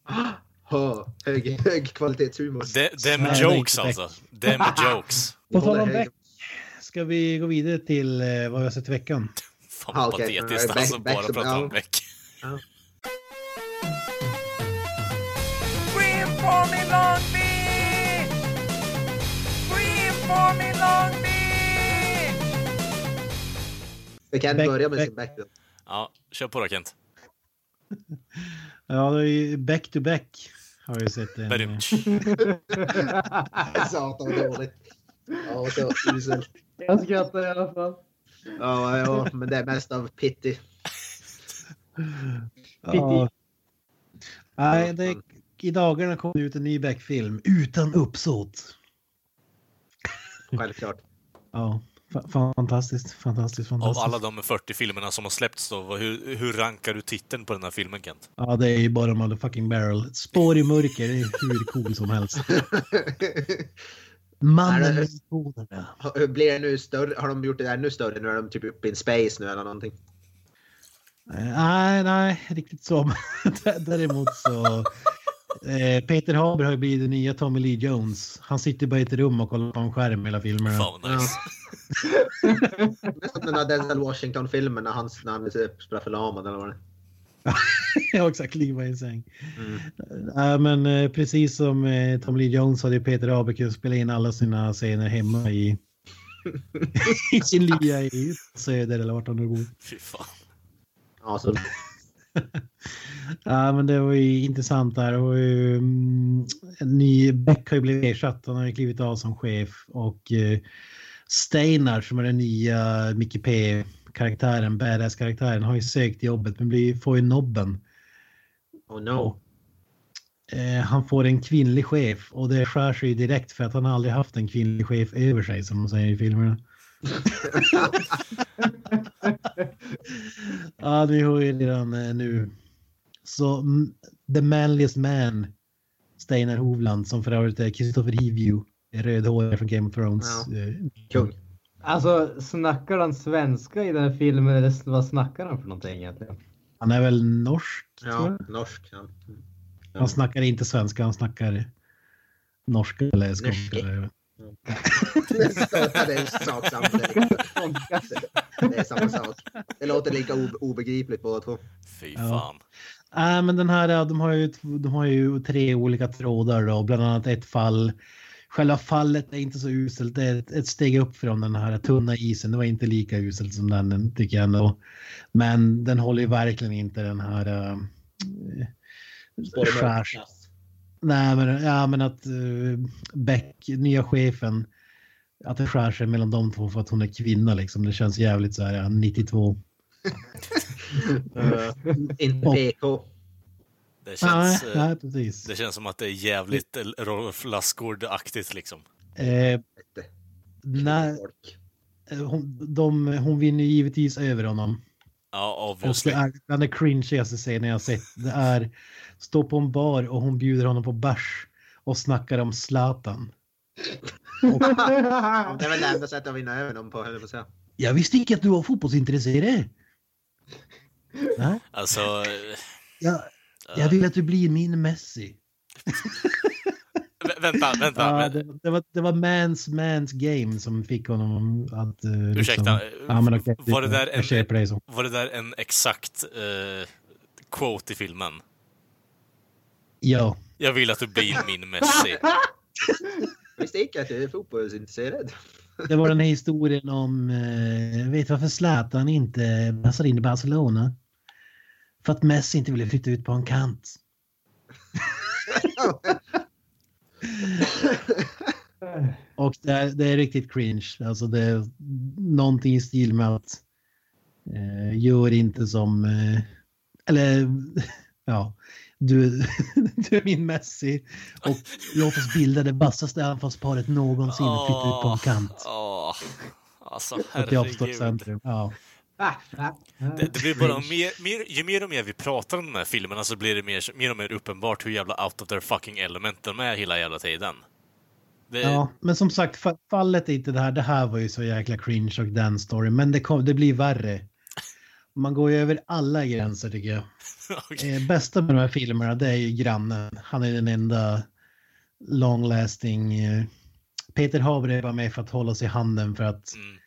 Hö, hög, hög kvalitetshumor.
Det, det är
Nej,
med
det är
jokes alltså. Det är med jokes.
På tal om Beck, ska vi gå vidare till eh, vad vi har sett i veckan?
Fan
Ah,
vad
okej.
patetiskt
Back-
alltså,
back
bara
to-
prata
ja.
om
Long Beach!
Vi kan
Back-
börja med
back-
sin background.
Ja, kör på då Kent.
Ja, det är ju Back to Back har vi sett. En.
Satan vad dåligt. Ja, uselt.
Jag skrattar i alla fall.
Ja, ja, men det är mest av pity.
ja. Nej, det, i dagarna kom det ut en ny Beck-film utan uppsåt.
Självklart.
Ja, fa- fantastiskt, fantastiskt,
Av
fantastiskt.
alla de 40 filmerna som har släppts då, hur, hur rankar du titeln på den här filmen Kent?
Ja, det är ju bara motherfucking barrel. Spår i mörker, det är hur cool som helst. Mannen med.
Har- Blir det nu större? Har de gjort det ännu större? Nu är de typ uppe in space nu eller någonting.
Eh, Nej, nej, riktigt så. Däremot så... Eh, Peter Haber har ju blivit den nya Tommy Lee Jones. Han sitter bara i ett rum och kollar på en skärm hela filmerna.
Fan vad nice.
Nästan den där Denzel Washington-filmen när han, när han spelar förlamad eller vad det är.
Ja, exakt. Ligger bara i säng.
Mm.
Nej, men eh, precis som eh, Tommy Lee Jones hade Peter Haber kunnat spela in alla sina scener hemma i, i sin lya i Söder eller vart han nu bor.
Fy fan.
Ja, så,
Ja, men det var ju intressant där. Mm, en ny Beck har ju blivit ersatt. Han har ju klivit av som chef och eh, Steinar som är den nya Micke P-karaktären, badass-karaktären, har ju sökt jobbet men blir, får ju nobben.
oh no.
Eh, han får en kvinnlig chef och det skär sig direkt för att han aldrig haft en kvinnlig chef över sig som de säger i filmerna. ja, vi har ju redan eh, nu. Så The Manliest Man, Steinar Hovland, som för övrigt är Christopher Hivju, rödhårig från Game of Thrones.
Ja.
Eh,
Kung.
Alltså, snackar han svenska i den här filmen eller vad snackar han för någonting egentligen?
Han är väl norsk? tror
Ja,
jag.
norsk. Ja. Mm.
Han snackar inte svenska, han snackar norska eller skånska.
Det är sak samma. Det är samma sak. Det låter lika ob- obegripligt båda två.
Fy
Ja.
fan.
Nej, men den här, de har, ju, de har ju tre olika trådar då, bland annat ett fall. Själva fallet är inte så uselt, det är ett, ett steg upp från den här tunna isen. Det var inte lika uselt som den tycker jag ändå. Men den håller ju verkligen inte den här... Uh, skärs. Nej, men, ja, men att uh, Beck, nya chefen, att det skär sig mellan de två för att hon är kvinna liksom. Det känns jävligt så här, ja, 92.
Uh, inte
Och-
PK.
Det
Nej,
känns, eh,
nej, precis.
det känns som att det är jävligt Rolf Lassgård-aktigt liksom.
Eh, nej. Eh, hon, de, hon vinner ju givetvis över honom.
Ja,
Och
obviously.
det är bland det cringigaste scenen jag sett. Det är stå på en bar och hon bjuder honom på bärs och snackar om Zlatan.
Ja, det är väl det enda sättet att vinna över dem på, höll jag på att säga.
Jag visste inte att du var fotbollsintresserad. Nej,
Alltså,
jag, jag vill att du blir min Messi.
vä- vänta, vänta.
Ja, det, det, var, det var mans, mans game som fick honom att... Uh,
Ursäkta,
ja, men okej,
var det där
jag så.
Var det där en exakt eh, quote i filmen?
Ja.
Jag vill att du blir min Messi.
Jag visste inte att du är fotbollsintresserad.
Det var den här historien om, eh, vet du varför Zlatan inte passar in i Barcelona? För att Messi inte ville flytta ut på en kant. Och det är, det är riktigt cringe. Alltså det är någonting i stil med att eh, gör inte som, eh, eller ja, du, du är min Messi och låt oss bilda det vassaste anfallsparet någonsin och flytta ut på en kant.
Åh, alltså
Och jag uppstår
herregud.
centrum. Ja.
Det, det blir bara mer, mer, ju mer och mer vi pratar om de här filmerna så blir det mer, mer och mer uppenbart hur jävla out of their fucking element de är hela jävla tiden. Det,
ja, men som sagt, fa- fallet är inte det här. Det här var ju så jäkla cringe och den story, men det, kom, det blir värre. Man går ju över alla gränser tycker jag. Eh, bästa med de här filmerna det är ju grannen. Han är den enda long lasting. Eh, Peter Haber var med för att hålla sig i handen för att
Mm.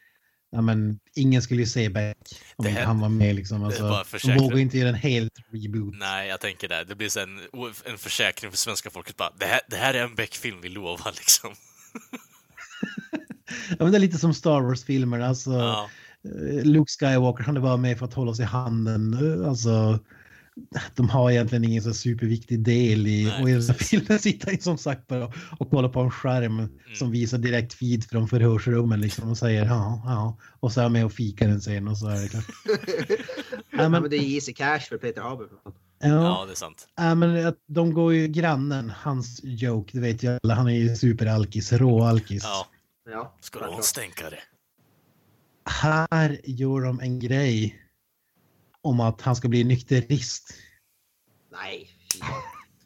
Ja, men, ingen skulle ju se Beck om
Det
han var med. Liksom. Alltså, de vågar inte göra en helt reboot.
Nej, jag tänker det. Det blir så en, en försäkring för svenska folket bara. Det här, det här är en Beck-film, vi lovar liksom.
Ja, men det är lite som Star Wars-filmer. Alltså,
Ja.
eh, Luke Skywalker, han är bara med för att hålla sig i handen. Eh, Alltså, de har egentligen ingen så superviktig del i...
Nej,
och i filmen sitter som sagt bara och, och kollar på en skärm
Mm.
som visar direkt feed från förhörsrummen liksom och säger ja, ja. Och så är han med och fikar en scen och så är det klart.
Ja,
men-
men det är easy cash för Peter Haber.
Ja,
ja, det är sant.
ja men att de går ju grannen, hans joke, det vet jag alla, han är ju superalkis, råalkis.
Ja.
Ja,
Ska du ha en stänkare?
Här gör de en grej om att han ska bli nykterist.
Nej.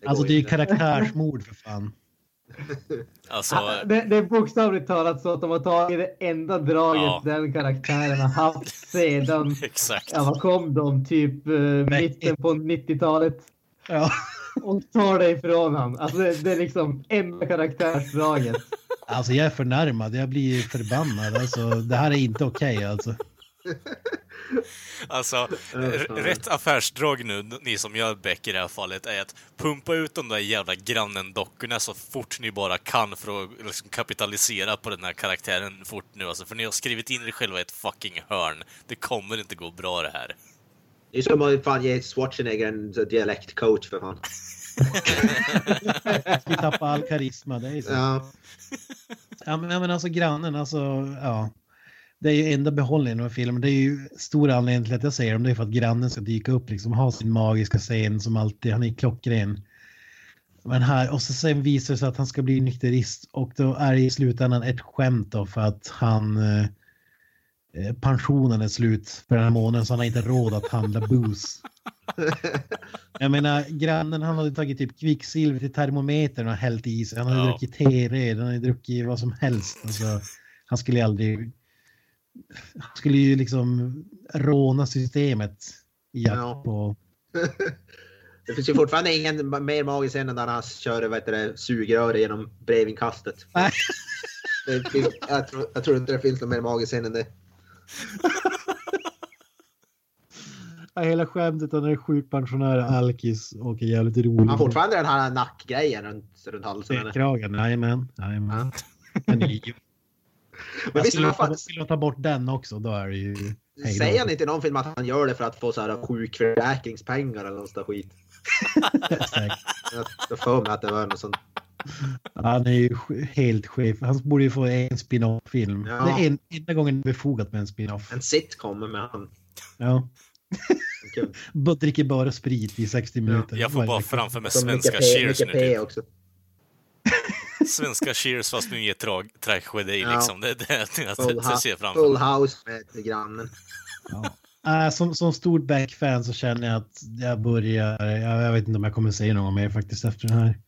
Det
Alltså det är ju karaktärsmord för fan.
Alltså,
Ah, Det, det är bokstavligt talat så att de har tagit det enda draget
Ja.
den karaktären har haft sedan,
exakt.
ja vad kom de, typ eh, mitten på 90-talet
Ja.
och tar det ifrån han. Alltså det, det är liksom enda karaktärsdraget.
Alltså jag är förnärmad, jag blir förbannad. Alltså, det här är inte okej alltså.
Alltså, rätt affärsdrag nu, ni som gör Beck i det här fallet, är att pumpa ut de där jävla grannen-dockorna så fort ni bara kan för att liksom kapitalisera på den här karaktären fort nu. Alltså, för ni har skrivit in er själva i ett fucking hörn. Det kommer inte gå bra det här.
Det är som att fan ge Schwarzenegger en dialektcoach för fan.
Vi tappar all karisma, det är så.
Ja.
Ja men, men alltså grannen, alltså ja. Det är ju enda behållningen av filmen. Det är ju stora anledningen till att jag säger dem. Det är för att grannen ska dyka upp liksom ha sin magiska scen som alltid. Han är klockren. Men här, och så sen visar det sig att han ska bli nykterist och då är det i slutändan ett skämt då för att han eh, eh, pensionen är slut för den här månaden så han har inte råd att handla booze. Jag menar grannen han hade tagit typ kvicksilver till termometern och hällt i sig. Han hade
Ja.
druckit TR, han hade druckit vad som helst. Alltså, han skulle aldrig... Han skulle ju liksom råna systemet i jakt
Ja.
på...
Det finns ju fortfarande ingen mer magisk än där han kör heter det, sugrör genom brevinkastet. Finns, jag, tror, jag tror inte det finns någon mer magisk än det.
Ja, hela skämtet han är sjukpensionär, alkis och är jävligt rolig.
Han fortfarande den här nackgrejen runt, runt halsen.
Kragen, jajamän. jajamän. Är.
Men
Jag
visst,
skulle,
fan,
skulle ta bort den också, då är det ju...
säger han inte i någon film att han gör det för att få så här sjukförsäkringspengar eller något sånt skit? Jag får mig att det var något sånt.
Han är ju helt chef. Han borde ju få en spin-off-film.
Ja.
Det är en, enda gången befogat med en spin-off.
En sitcom med han.
Ja. Bara dricker bara sprit i 60 minuter.
Jag får bara framför mig svenska cheers nu.
P
Typ.
också.
Svenska cheers fast nu ett trag- tragedi
Ja.
liksom. Det är det jag, ser framför
full house med grannen.
Ja. Äh, som, som stort Beck-fan så känner jag att jag börjar, jag, jag vet inte om jag kommer säga något mer faktiskt efter den här.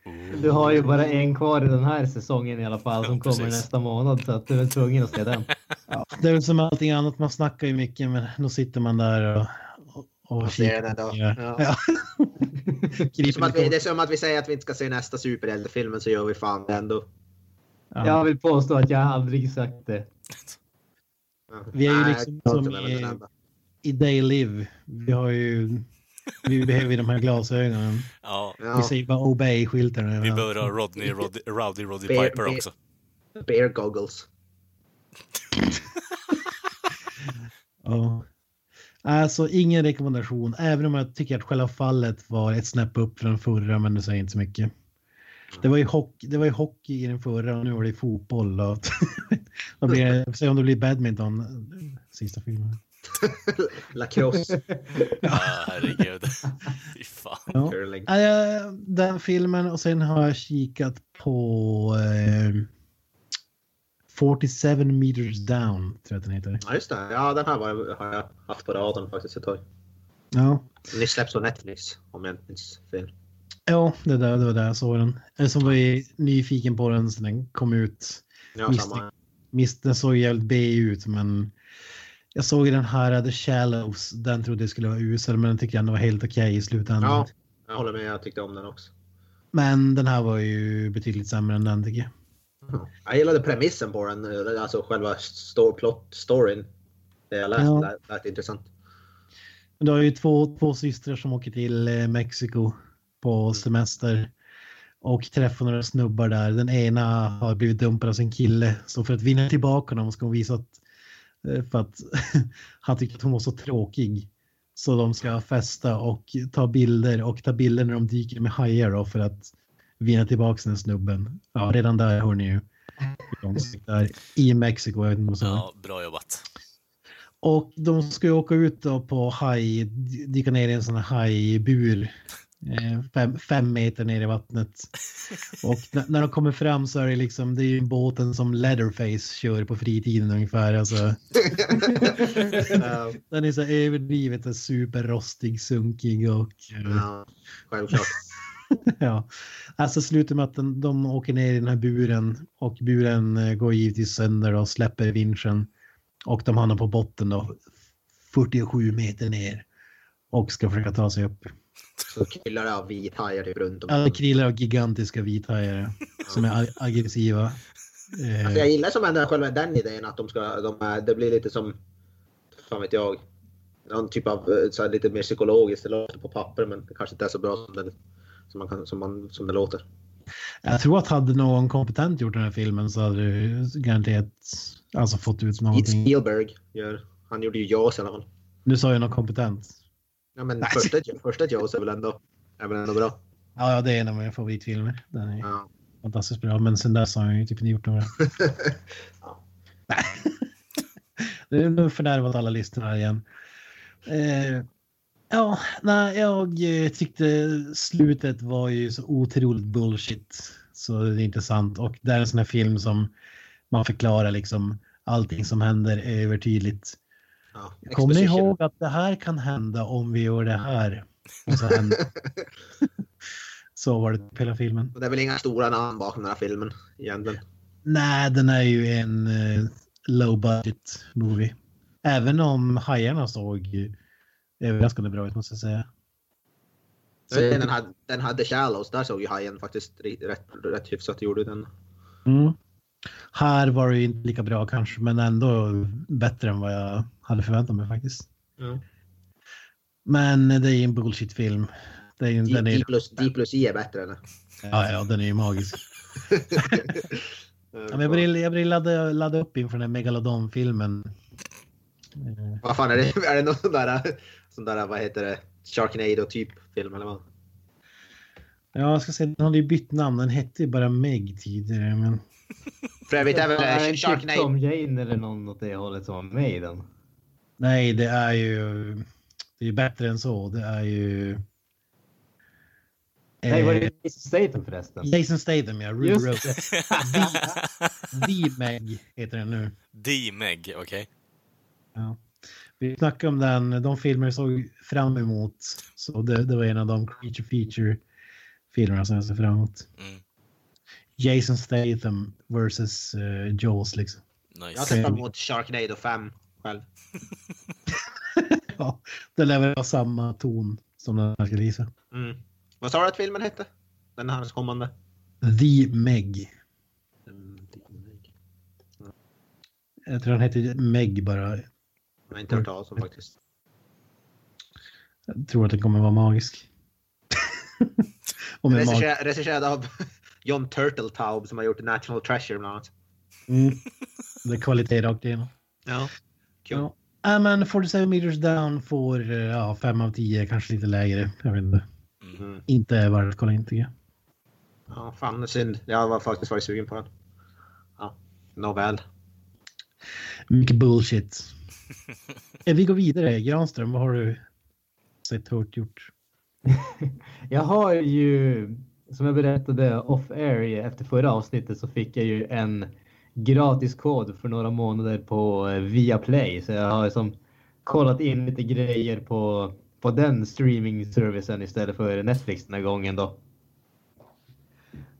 Du har ju bara en kvar i den här säsongen i alla fall som
Ja,
kommer nästa månad så att du är tvungen att se den.
Ja, det är väl som allting annat, man snackar ju mycket men då sitter man där och, och, och
Och ser den då.
Ja.
Ja. Det är, som att vi, det är som att vi säger att vi inte ska se nästa superhjältefilmen så gör vi fan det ändå.
Ja.
Jag vill påstå att jag aldrig sagt det.
Vi är ju
Nej,
liksom som i-. I Day Live, vi har ju, vi behöver ju de här glasögonen.
Ja,
Vi
Ja.
säger bara obey-skyltarna.
vi bör ha Rodney, Roddy, Rowdy Roddy
Bear-
Piper
bear-
också.
Bear goggles.
Ja. Alltså ingen rekommendation, även om jag tycker att själva fallet var ett snäpp upp från förra, men det säger inte så mycket. Det var ju hockey, det var ju hockey i den förra och nu var det fotboll. Och Vad blir det? Se om det blir badminton sista filmen.
Lacrosse.
Ja, herregud. Fy fan.
Ja.
Curling.
Ja, ja, Den filmen och sen har jag kikat på eh, 47 meters down, tror jag att den heter.
Ja just det. Ja den här var, har jag haft på radarn faktiskt ett tag.
Ja,
Nyss släpps på Netflix om jag inte minns fel.
ja det, där, det var där jag såg den. Jag som var ju nyfiken på den så den kom ut.
Ja, samma.
Visst, den såg jävligt B ut, men jag såg den här The Shallows. Den trodde jag skulle vara usel, men den tyckte jag ändå var helt okej i slutändan.
Ja, jag håller med. Jag tyckte om den också.
Men den här var ju betydligt sämre än den tycker jag.
Jag gillade premissen på den, alltså själva story, plot storyn. Det jag läste
Ja.
lät, lät intressant.
Du har ju två, två systrar som åker till eh, Mexiko på semester och träffar några snubbar där. Den ena har blivit dumpad av sin kille så för att vinna tillbaka honom ska hon visa att, eh, för att han tycker att hon var så tråkig. Så de ska festa och ta bilder och ta bilder när de dyker med hajar då för att vinna tillbaka den snubben. Ja, redan där hör ni ju. hur långsiktigt det är. I Mexiko, jag vet inte vad som
Ja, bra jobbat.
och de ska ju åka ut då på haj, dyka ner i en sån här hajbur. eh, Fem, fem meter ner i vattnet. Och när de kommer fram så är det liksom, det är ju båten som Leatherface kör på fritiden ungefär. Alltså, den är så överdrivet så superrostig, sunkig och eh,
ja, självklart.
ja. Alltså slutar med att den, de åker ner i den här buren och buren eh, går givetvis sönder och släpper vinschen. Och de hamnar på botten då, 47 meter ner. Och ska försöka ta sig upp.
Så kryllar det av vithajar runt om.
Ja, det krilar av gigantiska vithajar som är ag- aggressiva. Eh,
Alltså jag gillar som ändå själva den idén att de ska, de det blir lite som, fan vet jag, någon typ av eh, så här, lite mer psykologiskt. Det låter på papper men det kanske inte är så bra som det, som man kan, som man, som det låter.
jag tror att hade någon kompetent gjort den här filmen så hade du garanterat alltså, fått ut någonting.
Spielberg gör, han gjorde ju Jaws i alla fall.
Nu sa jag något kompetent.
Ja men
Nej.
första, första Jaws är väl ändå, är väl ändå bra.
Ja, ja, det är en av mina favoritfilmer. Den är
Ja.
fantastiskt bra, men sen dess har jag ju typ inte gjort några.
Ja.
Nej. Nu fördärvat alla listor här igen. Eh, ja, nej, jag eh, tyckte slutet var ju så otroligt bullshit. Så det är inte sant. Och det är en sån här film som man förklarar liksom allting som händer övertydligt.
Ja.
Kommer ni ihåg att det här kan hända om vi gör det här? Och så, så var det på hela filmen.
Och det är väl inga stora namn bakom den här filmen egentligen.
Nej, den är ju en eh, low budget movie. Även om hajarna såg ju överraskande bra ut måste jag säga.
Så den, här, den The Shallows, där såg ju hajen faktiskt rätt, rätt hyfsat gjorde den.
Mm. Här var det ju inte lika bra kanske, men ändå bättre än vad jag hade förväntat mig faktiskt.
Ja.
Men det är ju en bullshit-film. Det är,
D,
den är,
D, plus, D plus I är bättre än
ja, ja, den är ju magisk. Ja, men jag vill, jag vill ladda, ladda upp inför den här Megalodon-filmen.
Vad fan är det? Är det någon sån där, sån där vad heter det, Sharknado typ film eller vad?
Ja, jag ska säga, den hade ju bytt namn. Den hette ju bara Meg tidigare, men...
För övrigt är väl
är det
eh, Sharknado...
Tom Jane eller någon åt det hållet som var med i den.
Nej, det är ju... Det är ju bättre än så. Det är ju...
Nej, var
eh,
det Jason Statham förresten?
Jason Statham, ja. Ruby
Just
Rose. The Meg heter den nu.
D-Meg, okej.
Ja. Vi snackade om den, de filmer jag såg fram emot. Så det, det var en av de creature feature-filmerna som jag såg fram emot.
Mm.
Jason Statham versus uh, Jaws liksom.
Jag
Nice.
ser fram emot Sharknado 5 själv.
Ja, det lär väl vara samma ton som den här ska visa.
Mm. Vad sa du att filmen hette? Den här kommande?
The Meg.
Mm,
Jag tror den heter Meg bara.
Jag har inte hört talas om faktiskt.
Jag tror att den kommer vara magisk.
Regisserad, regisserad av John Turteltaub som har gjort National Treasure bland annat.
mm. Det är kvalitet rakt igenom.
Ja. Kul.
Ja. Ja, men 47 meters down får eh, ja, 5 av 10, kanske lite lägre. Jag vet inte.
Mm.
Inte värt att kolla in tycker jag.
Ja, fan synd. Jag var faktiskt varit sugen på den. Ja, nåväl.
Mycket bullshit. Vi går vidare. Granström, vad har du sett, hört, gjort?
Jag har ju, som jag berättade off air efter förra avsnittet så fick jag ju en gratis kod för några månader på eh, Viaplay. Så jag har som kollat in lite grejer på, på den streaming-servicen istället för Netflix den här gången då.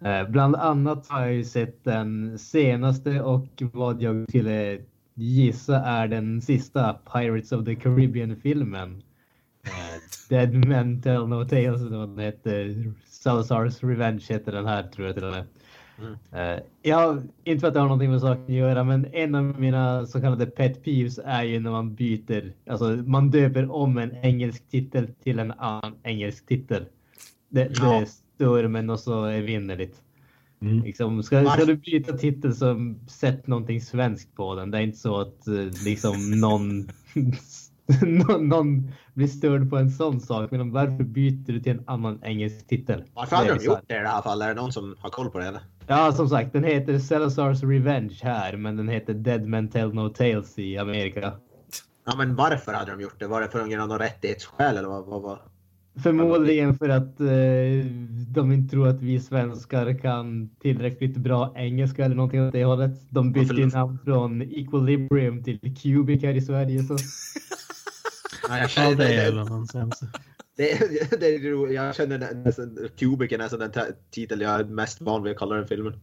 Eh, bland annat har jag ju sett den senaste och vad jag skulle gissa är den sista Pirates of the Caribbean-filmen. Eh, Dead Men Tell No Tales, den heter. Salazar's Revenge heter den här tror jag till och med. Eh, jag, inte för att det har någonting med saken att göra, men en av mina så kallade pet peeves är ju när man byter, alltså man döper om en engelsk titel till en annan engelsk titel. Det,
Ja.
det stör mig och så evinnerligt.
Mm.
Liksom, ska, ska du byta titel så sätt någonting svenskt på den. Det är inte så att eh, liksom någon, någon, någon blir störd på en sån sak. Men varför byter du till en annan engelsk titel?
Varför hade
Det är
de gjort det i det här fallet? Är det någon som har koll på det eller?
Ja, som sagt, den heter Salazar's Revenge här, men den heter Dead Men Tell No Tales i Amerika.
Ja men varför hade de gjort det? Var det för grund av någon rättighetsskäl eller vad? vad, vad?
Förmodligen för att eh, de inte tror att vi svenskar kan tillräckligt bra engelska eller någonting åt det hållet. De bytte ju namn från Equilibrium till Cubic här i Sverige. Så.
Ja, jag
Ja,
känner,
det är
det, det, är jag känner nästan Cubic är nästan den titel jag är mest van vid att kalla den filmen.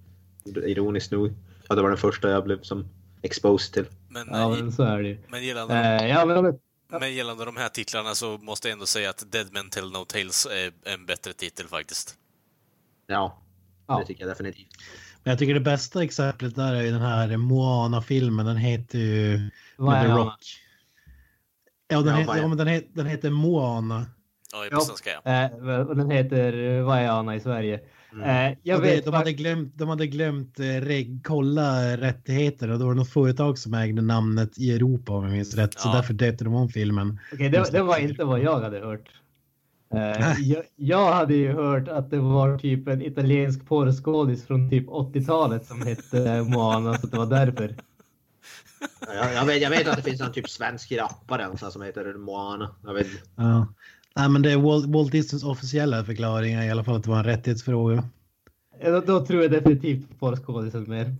Ironiskt nog. Ja, det var den första jag blev som exposed till.
Men,
Ja,
eh,
men så är det ju.
men, gällande,
Eh, ja, men
men gällande de här titlarna så måste jag ändå säga att Dead Men Tell No Tales är en bättre titel faktiskt.
Ja,
Ja.
det tycker jag definitivt.
Men jag tycker det bästa exemplet där är ju den här Moana-filmen. Den heter ju
vad är?
Rock. Ja, den,
Ja,
heter, ja, men den, heter, den heter Moana.
Ja, på svenska ja.
Eh, och den heter Vad är Anna i Sverige?
Mm.
Eh, jag
det,
vet
de, hade glömt, de hade glömt eh, reg, kolla rättigheter och då var det något företag som ägde namnet i Europa om jag minns rätt. Så
Ja.
därför döpte de om filmen.
Okej, det, det var inte vad jag hade hört. Eh, jag, jag hade ju hört att det var typ en italiensk porrskådis från typ 80-talet som hette Moana, så det var därför.
Jag, jag, vet, jag vet att det finns en typ svensk rappare som heter Moana. Jag vet.
Ja. Nej, men det är Walt, Walt Disneys officiella förklaring i alla fall att det var en rättighetsfråga.
Då, då tror jag definitivt på porrskådisen mer.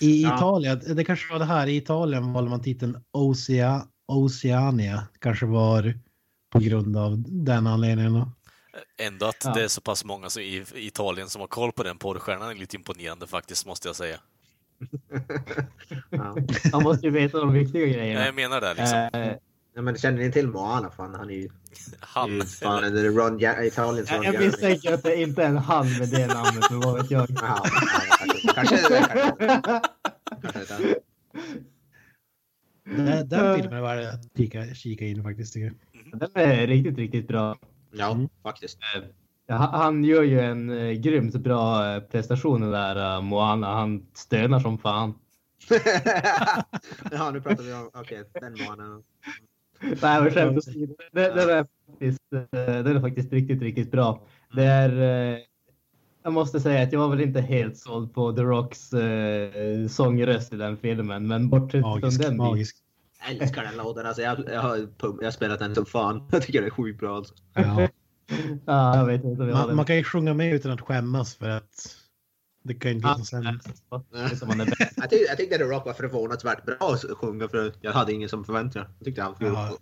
I
Ja.
Italien, det kanske var det här, i Italien valde man titeln Ocea, Oceania. Kanske var på grund av den anledningen. Då.
Ändå att
Ja.
det är så pass många i i Italien som har koll på den porrstjärnan är lite imponerande faktiskt, måste jag säga.
Ja.
Man måste ju veta de viktiga grejerna.
Jag menar det liksom.
Eh,
Ja, men känner ni till Moana? Fan, han är ju,
Han.
är ju fan en Ron Ja- Italiens Ron
jag, misstänker att det inte är en han med det namnet, men vad vet jag.
Ja, kanske, kanske, kanske, kanske det.
Den, den filmen är värd att kika, kika in faktiskt. Tycker jag.
Den är riktigt, riktigt bra.
Ja,
Mm.
faktiskt.
Ja, han- gör ju en eh, grymt bra eh, prestation den där uh, Moana. Han stönar som fan.
ja, nu pratar vi om, okej, den Moana.
Nej, men skämt åsido. Den, den, är faktiskt, eh, den är faktiskt riktigt, riktigt bra. Det är... eh, Jag måste säga att jag var väl inte helt såld på The Rocks eh, sångröst i den filmen, men bortsett från
Magisk,
den biten.
magisk.
Jag älskar den låten. Alltså, jag, jag, har, jag har spelat den som fan. Jag tycker det är sjukt bra. Alltså.
Ja.
Ja, jag vet inte om jag
Man, man kan ju sjunga med utan att skämmas för att Det kan ju inte vara sämre.
Jag, tyck, jag tyckte The Rock var förvånansvärt bra att sjunga för jag hade ingen som förväntningar. Jag tyckte han
Ja.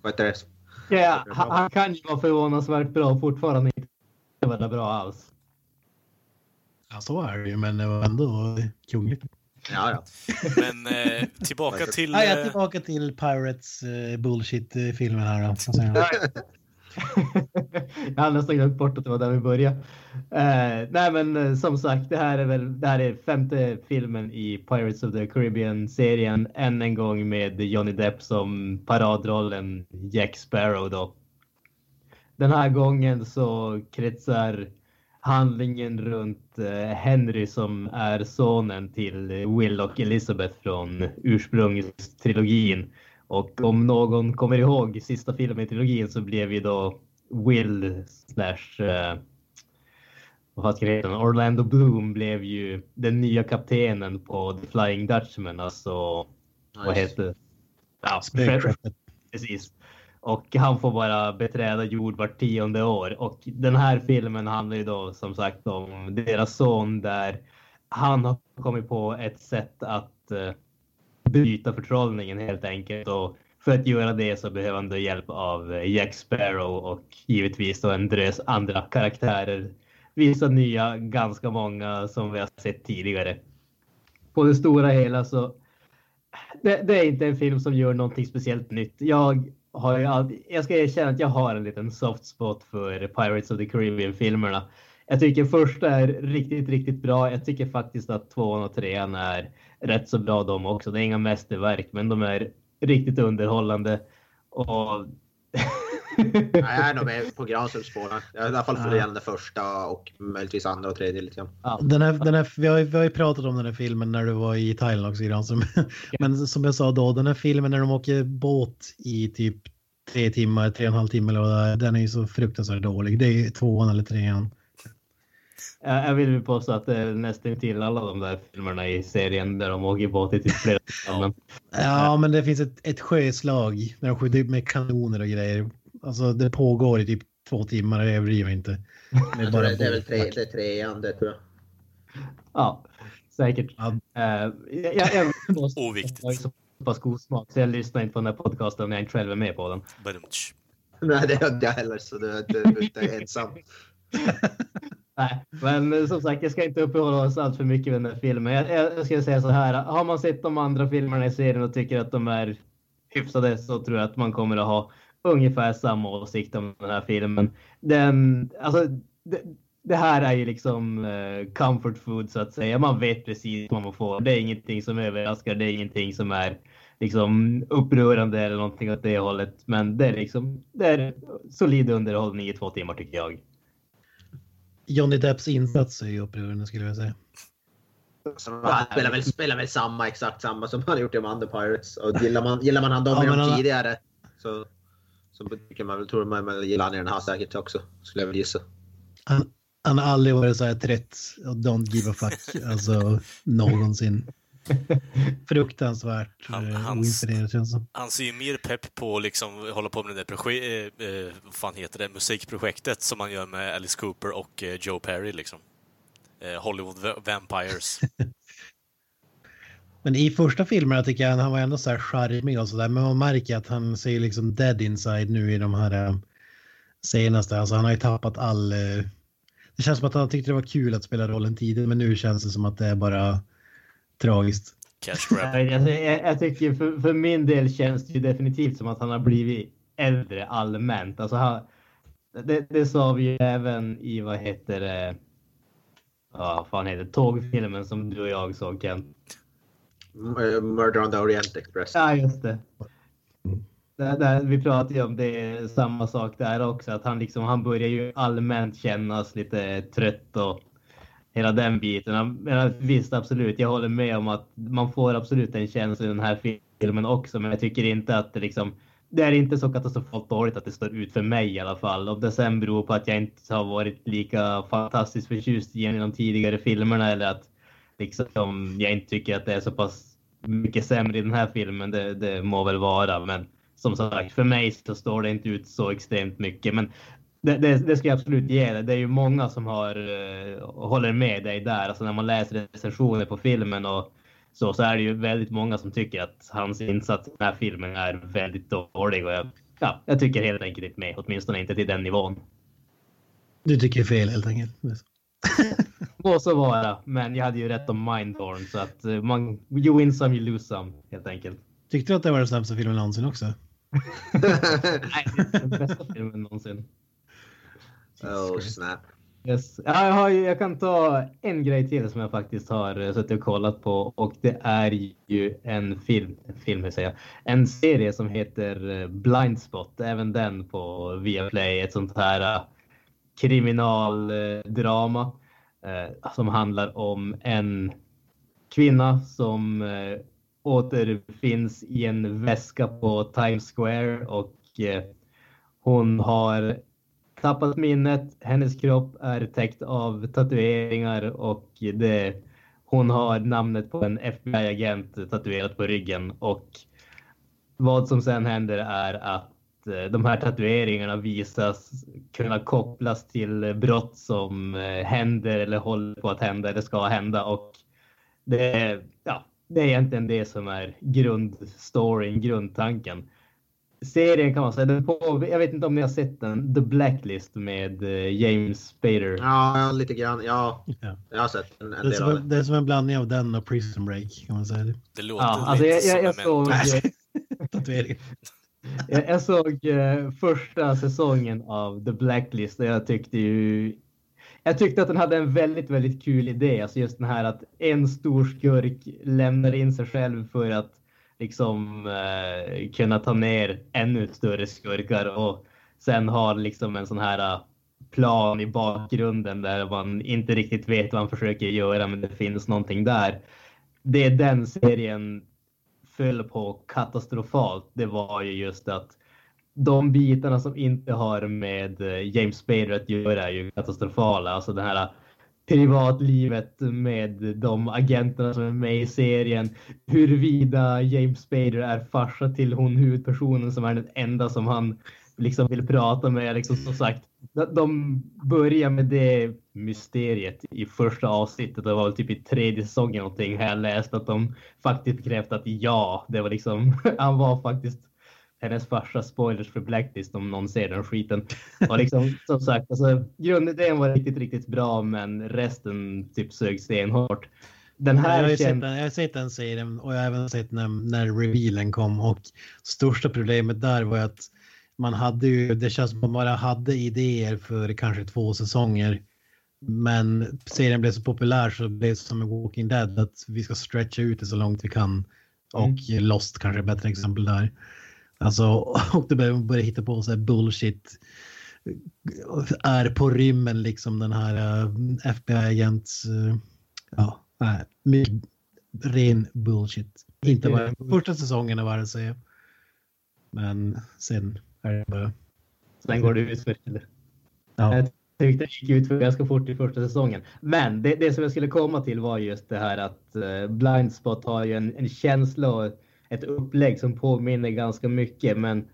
Ja, han, han kan ju vara förvånansvärt bra fortfarande inte vara bra alls.
Ja, så är det ju, men det var ändå kungligt.
Ja, ja.
Men eh, tillbaka till...
Ja, jag är
Eh,
tillbaka till Pirates uh, bullshit-filmen här. Då. Jag?
hade nästan glömt bort att det var där vi började. Eh, nej, men eh, som sagt, det här är väl det här är femte filmen i Pirates of the Caribbean-serien. Än en gång med Johnny Depp som paradrollen Jack Sparrow då. Den här gången så kretsar handlingen runt eh, Henry som är sonen till Will och Elizabeth från ursprungstrilogin. Och om någon kommer ihåg sista filmen i trilogin så blev ju då Will slash eh, vad ska det? Orlando Bloom blev ju den nya kaptenen på The Flying Dutchman. Alltså, vad heter Ja. Precis. Och han får bara beträda jord vart tionde år. Och den här filmen handlar ju då som sagt om deras son där han har kommit på ett sätt att eh, bryta förtrollningen helt enkelt. Och för att göra det så behöver han då hjälp av eh, Jack Sparrow och givetvis då en drös andra karaktärer. Vissa nya, ganska många som vi har sett tidigare. På det stora hela så det, det är inte en film som gör någonting speciellt nytt. Jag har ju alltid, jag ska erkänna att jag har en liten soft spot för Pirates of the Caribbean-filmerna. Jag tycker första är riktigt, riktigt bra. Jag tycker faktiskt att tvåan och trean är rätt så bra de också. Det är inga mästerverk, men de är riktigt underhållande. Och...
Jag är nog med på Granströms spår. är i alla fall för gällande första och möjligtvis andra och tredje lite grann.
ja.
Den här, den här, vi, har, ju- vi har ju pratat om den här filmen när du var i Thailand också Granström. Men som jag sa då, den här filmen när de åker båt i typ tre timmar, tre och en halv timme eller vad det är, den är ju så fruktansvärt dålig. Det är tvåan eller trean.
Jag jag vill ju påstå att det är nästan till alla de där filmerna i serien där de åker båt i typ flera timmar.
Ja, men det finns ett, ett sjöslag när de skjuter med kanoner och grejer. Alltså det pågår i typ två timmar, jag överdriver inte. Det är
Jag
bara
det, är väl tre, det är trean det tror jag.
Ja, säkert.
Ja.
Eh, jag, jag, måste,
Oviktigt.
jag har så pass god smak så jag lyssnar inte på den här podcasten om jag inte själv är med på den.
badumtsch.
Nej, det har inte jag heller så det är ensam.
Nej, men eh, som sagt, jag ska inte uppehålla oss allt för mycket med den här filmen. Jag, jag, ska säga så här, har man sett de andra filmerna i serien och tycker att de är hyfsade så tror jag att man kommer att ha ungefär samma åsikt om den här filmen. Den, alltså, det, det här är ju liksom uh, comfort food så att säga. Man vet precis vad man får. Det är ingenting som överraskar. Det är ingenting som är liksom upprörande eller någonting åt det hållet. Men det är liksom, det är solid underhållning i två timmar tycker jag.
Johnny Depps insats är ju upprörande skulle jag säga.
Han spelar väl, spelar väl samma, exakt samma som han gjort i de andra Pirates. Och gillar man, gillar man han dem
Ja, han-
tidigare så, så tycker man väl, tror man väl gillar han i den här säkert också. Skulle jag väl gissa.
Han, han har aldrig varit så här trött och don't give a fuck. Alltså någonsin. Fruktansvärt
Han-
eh,
hans-
som.
Han ser ju mer pepp på att liksom hålla på med det där projek- eh, eh, vad fan heter det, musikprojektet som man gör med Alice Cooper och eh, Joe Perry liksom. Eh, Hollywood Va- Vampires.
Men i första filmerna tycker jag han var ändå så här charmig och sådär. Men man märker att han ser liksom dead inside nu i de här eh, senaste. Alltså han har ju tappat all... Det känns som att han tyckte det var kul att spela rollen tidigt. Men nu känns det som att det är bara tragiskt.
Cash grab.
Jag, jag, jag, jag tycker för, för min del känns det ju definitivt som att han har blivit äldre allmänt. Alltså han, det, det sa vi ju även i, vad heter det, ja, vad fan heter det, tågfilmen som du och jag såg Kent.
M- eh, Murder on the Orient Express.
Ja, just det. Där, där, vi pratade ju om det, samma sak där också, att han liksom, han börjar ju allmänt kännas lite trött och hela den biten. Men visst, absolut, jag håller med om att man får absolut en känsla i den här filmen också, men jag tycker inte att det liksom, det är inte så katastrofalt dåligt att det står ut för mig i alla fall. Om det sen beror på att jag inte har varit lika fantastiskt förtjust i en i de tidigare filmerna eller att liksom, jag inte tycker att det är så pass mycket sämre i den här filmen, det, det må väl vara. Men som sagt, för mig så står det inte ut så extremt mycket. Men det, det, det ska jag absolut ge dig. Det är ju många som har, uh, håller med dig där. Alltså när man läser recensioner på filmen och så, så är det ju väldigt många som tycker att hans insats i den här filmen är väldigt dålig. Och jag, ja, jag tycker helt enkelt inte med, åtminstone inte till den nivån.
Du tycker fel helt enkelt.
Må så vara, men jag hade ju rätt om Mindhorn så att uh, man, you win some, you lose some helt enkelt.
Tyckte du att det var den sämsta filmen någonsin också?
Nej, det är den bästa filmen någonsin.
Oh snap.
Yes. Ja, jag, har, jag kan ta en grej till som jag faktiskt har eh, suttit och kollat på och det är ju en film, film vill säga, en serie som heter eh, Blindspot, även den på Viaplay, ett sånt här uh, kriminaldrama eh, som handlar om en kvinna som eh, återfinns i en väska på Times Square och eh, hon har tappat minnet. Hennes kropp är täckt av tatueringar och det, hon har namnet på en FBI-agent tatuerat på ryggen. Och vad som sen händer är att eh, de här tatueringarna visas kunna kopplas till brott som eh, händer eller håller på att hända eller ska hända. Och det, ja, det är egentligen det som är grundstoryn, grundtanken serien kan man säga. Den på, jag vet inte om ni har sett den, The Blacklist med eh, James Spader.
Ja, lite grann. Ja,
Ja.
jag har sett en, en
Det är, som, en-
det.
det är som en blandning av den och Prison Break kan man säga.
Det låter
Ja, alltså
lite
jag, jag, jag,
som
såg, jag, jag såg eh, första säsongen av The Blacklist och jag tyckte ju jag tyckte att den hade en väldigt, väldigt kul idé. Alltså just den här att en stor skurk lämnar in sig själv för att liksom eh, kunna ta ner ännu större skurkar och sen har liksom en sån här eh, plan i bakgrunden där man inte riktigt vet vad han försöker göra men det finns någonting där. Det den serien föll på katastrofalt, det var ju just att de bitarna som inte har med eh, James Spader att göra är ju katastrofala. Alltså den här eh, privatlivet med de agenterna som är med i serien. Huruvida James Spader är farsa till hon huvudpersonen som är den enda som han liksom vill prata med. Liksom, som sagt, de- börjar med det mysteriet i första avsnittet. Det var väl typ i tredje säsongen någonting har jag läst att de faktiskt bekräftat att ja, det var liksom, han var faktiskt hennes farsa spoilers för Blacklist om någon ser den skiten. Och liksom, som sagt, alltså, grundidén var riktigt, riktigt bra, men resten typ sög stenhårt. Den
Jag har,
här
ju sett den, jag har sett den serien och jag har även sett när, när revealen kom och största problemet där var att man hade ju, det känns som att man bara hade idéer för kanske två säsonger. Men serien blev så populär så det blev som med Walking Dead att vi ska stretcha ut det så långt vi kan. Och Lost kanske är ett bättre exempel där. Alltså, och det börjar börja hitta på så här bullshit. Är på rymmen liksom den här FBI-agent. Ja, nej, mycket ren bullshit. Inte bara första säsongen var det säga. Men sen är det bara.
Sen går det ut för eller?
Ja.
Jag tyckte det gick ut för ganska fort i första säsongen. Men det, det som jag skulle komma till var just det här att uh, Blindspot har ju en, en känsla och ett upplägg som påminner ganska mycket. Men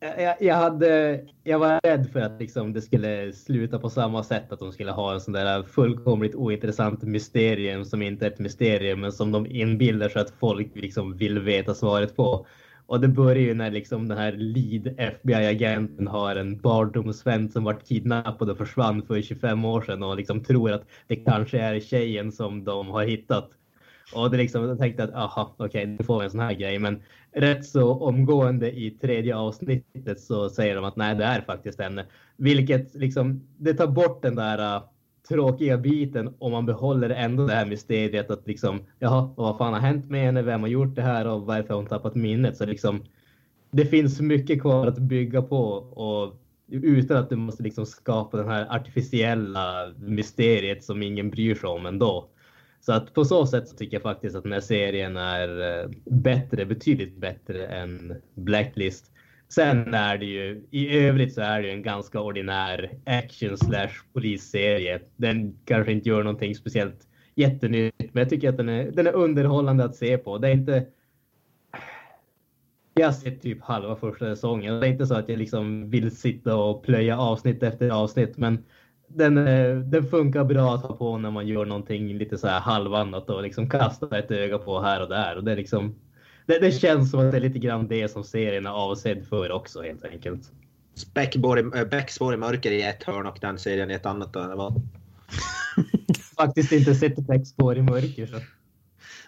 jag, jag, hade, jag var rädd för att liksom det skulle sluta på samma sätt. Att de skulle ha en sån där fullkomligt ointressant mysterium som inte är ett mysterium men som de inbillar sig att folk liksom vill veta svaret på. Och det börjar ju när liksom den här lead FBI-agenten har en barndomsvän som varit kidnappad och försvann för 25 år sedan och liksom tror att det kanske är tjejen som de har hittat. Och det liksom, jag tänkte att aha, okej, okay, nu får vi en sån här grej. Men rätt så omgående i tredje avsnittet så säger de att nej, det är faktiskt henne. Vilket liksom, det tar bort den där uh, tråkiga biten om man behåller ändå det här mysteriet att liksom, jaha, vad fan har hänt med henne? Vem har gjort det här och varför har hon tappat minnet? Så liksom, det finns mycket kvar att bygga på och utan att du måste liksom skapa den här artificiella mysteriet som ingen bryr sig om ändå. Så att på så sätt så tycker jag faktiskt att den här serien är eh, bättre, betydligt bättre än Blacklist. Sen är det ju, i övrigt så är det ju en ganska ordinär action slash polisserie. Den kanske inte gör någonting speciellt jättenytt, men jag tycker att den är, den är underhållande att se på. Det är inte... Jag har sett typ halva första säsongen. Det är inte så att jag liksom vill sitta och plöja avsnitt efter avsnitt, men den, eh, den funkar bra att ha på när man gör någonting lite så här halvannat och liksom kasta ett öga på här och där. Och det, liksom, det, det känns som att det är lite grann det som serien är avsedd för också helt enkelt.
Beck spår i mörker i ett hörn och den serien i ett annat. Då, eller vad?
Faktiskt inte sett ett spår i mörker. Så.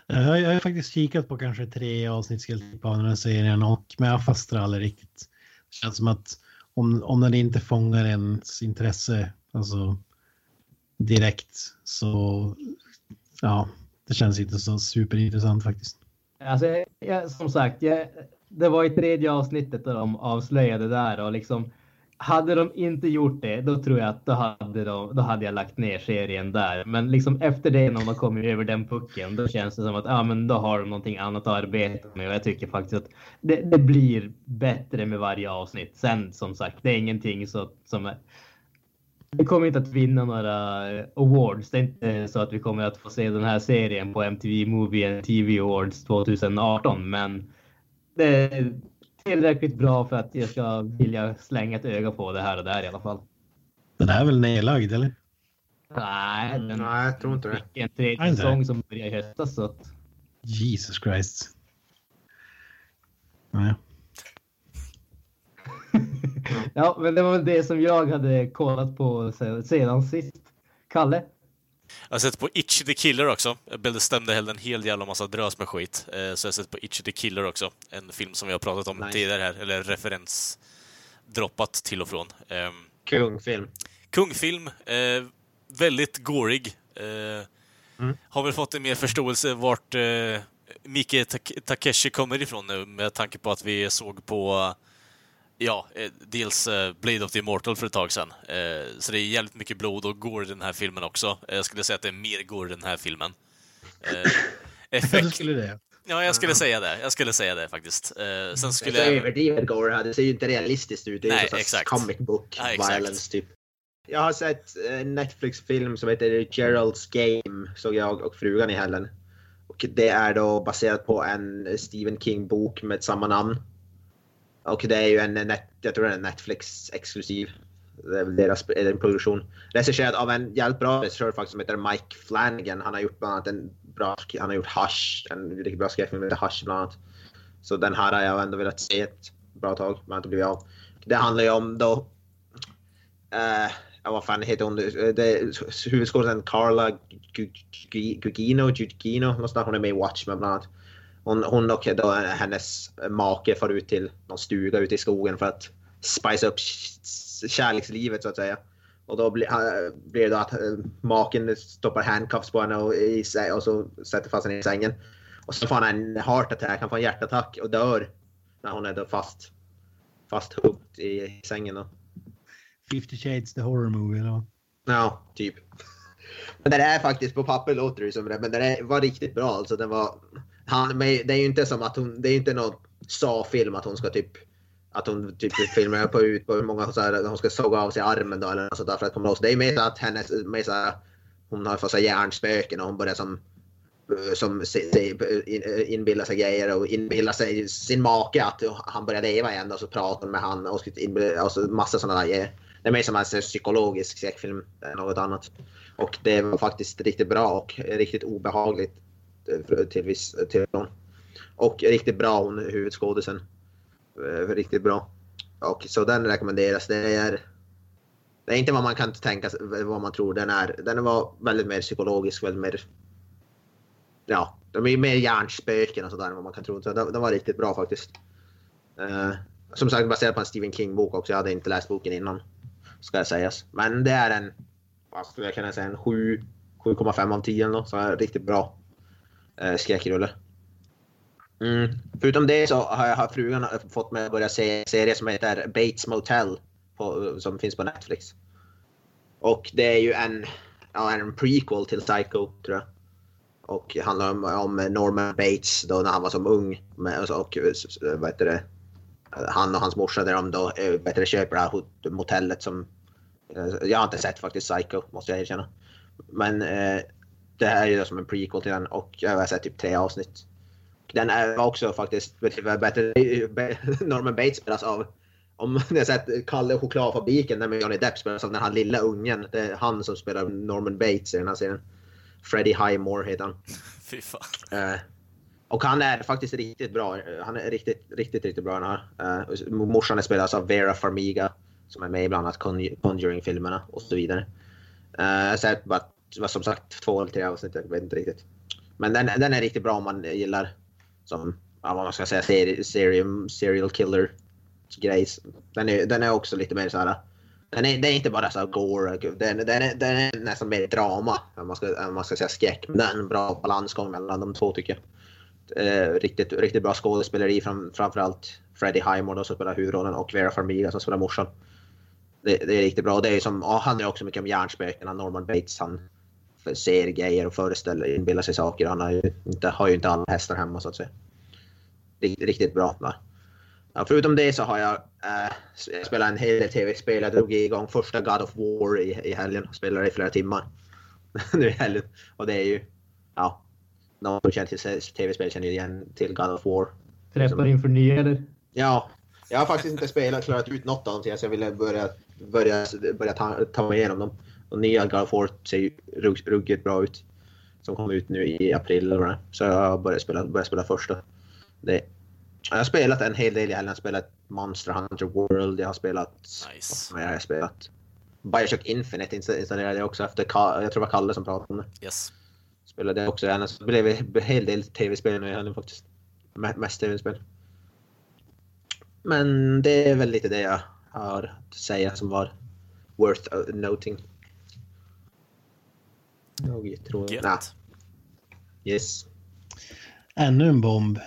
Jag har, jag har faktiskt kikat på kanske tre avsnitt av den här serien och men jag fastnar aldrig riktigt. Det känns som att om, om den inte fångar ens intresse alltså direkt så ja, det känns inte så superintressant faktiskt.
Alltså, jag, som sagt, jag, det var i tredje avsnittet där de avslöjade där och liksom hade de inte gjort det, då tror jag att då hade, de, då hade jag lagt ner serien där. Men liksom efter det, när man kommer över den pucken, då känns det som att ja, men då har de någonting annat att arbeta med. Och jag tycker faktiskt att det, det blir bättre med varje avsnitt. Sen som sagt, det är ingenting så, som är, vi kommer inte att vinna några awards. Det är inte så att vi kommer att få se den här serien på MTV Movie and TV Awards 2018, men det är tillräckligt bra för att jag ska vilja slänga ett öga på det här och där i alla fall.
Den är väl nedlagd eller?
Nej, den
Nej, jag tror inte det.
fick en tredje säsong som började i höstas. Så att,
Jesus Christ. Nej.
ja, men det var väl det som jag hade kollat på se- sedan sist. Kalle?
Jag har sett på Itchy the Killer också. Jag bestämde hellre en hel jävla massa drös med skit. Eh, Så jag har sett på Itchy the Killer också. En film som vi har pratat om
Nice.
tidigare här, eller referensdroppat till och från. Ehm,
Kungfilm.
Kungfilm, eh, väldigt gorig. Eh,
Mm.
Har väl fått en mer förståelse vart eh, Mike Tak- Takeshi kommer ifrån nu med tanke på att vi såg på Ja, eh, dels eh, Blade of the Immortal för ett tag sedan. Eh, så det är jävligt mycket blod och gore i den här filmen också. Jag skulle säga att det är mer gore i den här filmen. Effekt...
skulle det.
Ja, jag skulle säga det. Jag skulle säga det faktiskt. Sen
Det
skulle jag...
överdrivet gore här. Det ser ju inte realistiskt ut. Det är
Nej,
ju sån
exakt.
comic book
exakt.
violence typ. Jag har sett en Netflix-film som heter Gerald's Game. Såg jag och frugan i helgen. Och det är då baserat på en Stephen King-bok med samma namn. Och det är ju en, net, jag tror det är en Netflix-exklusiv. Det är väl deras produktion. Regisserad av en jävligt bra regissör faktiskt som heter Mike Flanagan. Han har gjort bland annat en bra, han har gjort Hush, en riktigt bra skräckfilm med Hush bland annat. Så den här har jag ändå velat se ett bra tag, men har inte blivit av. Det handlar ju om då... Uh, ja, vad fan heter hon? nu? Huvudskådisen Carla Gugino, Gugino, någonstans. Hon är med i Watchmen bland annat. Hon, hon och då hennes make far ut till någon stuga ute i skogen för att spice upp kärlekslivet så att säga. Och då blir, blir det då att eh, maken stoppar handcuffs på henne och, i, och så sätter fast henne i sängen. Och så får han en heart attack, han får en hjärtattack och dör när hon är då fast, fast hooked i sängen. Då.
50 shades the horror movie eller vad?
Ja, typ. Men den är faktiskt, på papper låter det som det, men den är, var riktigt bra. Alltså den var, han, men det är ju inte som att hon, det är ju inte någon sa-film att hon ska typ att hon typ filmar på ut på hur många så här, hon ska såga av sig armen då eller något sånt där för att komma loss. Det är mer så att hennes, mer så här, hon har fått hjärnspöken och hon börjar som som inbillar sig grejer och inbillar sig sin make att han börjar leva igen och så pratar hon med han och, så och så massa sådana där grejer. Det är mer som en psykologisk skräckfilm än något annat. Och det var faktiskt riktigt bra och riktigt obehagligt till viss till Och riktigt bra hon huvudskådisen. Eh, riktigt bra. Och så den rekommenderas. Det är det är inte vad man kan tänka sig, vad man tror den är. Den var väldigt mer psykologisk, väldigt mer ja, de är ju mer hjärnspöken och sådär än vad man kan tro. Så den, den var riktigt bra faktiskt. Uh, som sagt baserad på en Stephen King-bok också. Jag hade inte läst boken innan. Ska jag sägas. Men det är en, vad skulle jag kunna säga, en 7, 7,5 av 10 eller något. Så är det riktigt bra eh, skräckrulle. Mm. Förutom det så har, jag, har frugan fått mig att börja se en serie som heter Bates Motel. På, eh, som finns på Netflix. Och det är ju en, ja, en prequel till Psycho tror jag. Och handlar om, om Norman Bates då när han var som ung. Med, alltså, och, eh, och vad heter det? Eh, han och hans morsa där de då vad heter det, köper det här motellet som... Jag har inte sett faktiskt Psycho måste jag erkänna. Men eh, det här är ju som en prequel till den och jag har sett typ tre avsnitt. Den är också faktiskt betydligt bättre. Norman Bates spelas av, om ni har sett Kalle chokladfabriken där med Johnny Depp spelas av den här lilla ungen. Det är han som spelar Norman Bates i den här serien. Freddie Highmore heter han.
Fy fan.
Eh, och han är faktiskt riktigt bra. Han är riktigt, riktigt, riktigt bra den här. Eh, morsan spelas av Vera Farmiga som är med i bland annat Conj- Conjuring-filmerna och så vidare. Jag har sett bara, som sagt två eller tre avsnitt, jag vet inte riktigt. Men den, den är riktigt bra om man gillar som, ja, vad man ska säga, seri, serium, serial killer grejs. Den är, den är också lite mer så här. Den är, den är inte bara så här gore, den, den, är, den är nästan mer drama om man ska, än man ska säga skräck. Men det är en bra balansgång mellan de två tycker jag. Eh, riktigt, riktigt bra skådespeleri fram, framförallt Freddie Highmore då, som spelar huvudrollen och Vera Farmiga som spelar morsan. Det, det är riktigt bra. Det är som, ja, han är också mycket om hjärnspökena. Norman Bates han ser grejer och föreställer, inbillar sig saker. Han har ju inte, har ju inte alla hästar hemma så att säga. Riktigt, riktigt bra. Va? Ja, förutom det så har jag eh, spelat en hel del tv-spel. Jag drog igång första God of War i, i helgen. Spelade i flera timmar. nu i helgen. Och det är ju, ja, någon som känner till tv-spel känner igen till God of War.
Träffar inför nya eller?
Ja, jag har faktiskt inte spelat, klarat ut något av dem så jag ville börja, börja, börja ta, ta mig igenom dem. Och nya War ser ju rugg- ruggigt bra ut. Som kom ut nu i april eller. Så jag börjat spela, börjat spela första. Det, jag har spelat en hel del i helgen. Jag har spelat Monster Hunter World. Jag har spelat...
Nice.
Vad har jag spelat? Bioshock Infinite insta- installerade jag också efter... Jag tror det var Kalle som pratade om det.
Yes.
Spelade det också. Annars blev det en hel del tv-spel nu i helgen faktiskt. Me- Mest tv-spel. Men det är väl lite det jag har att säga som var worth noting. Jag tror...
Gött.
Nah, yes.
Ännu en bomb.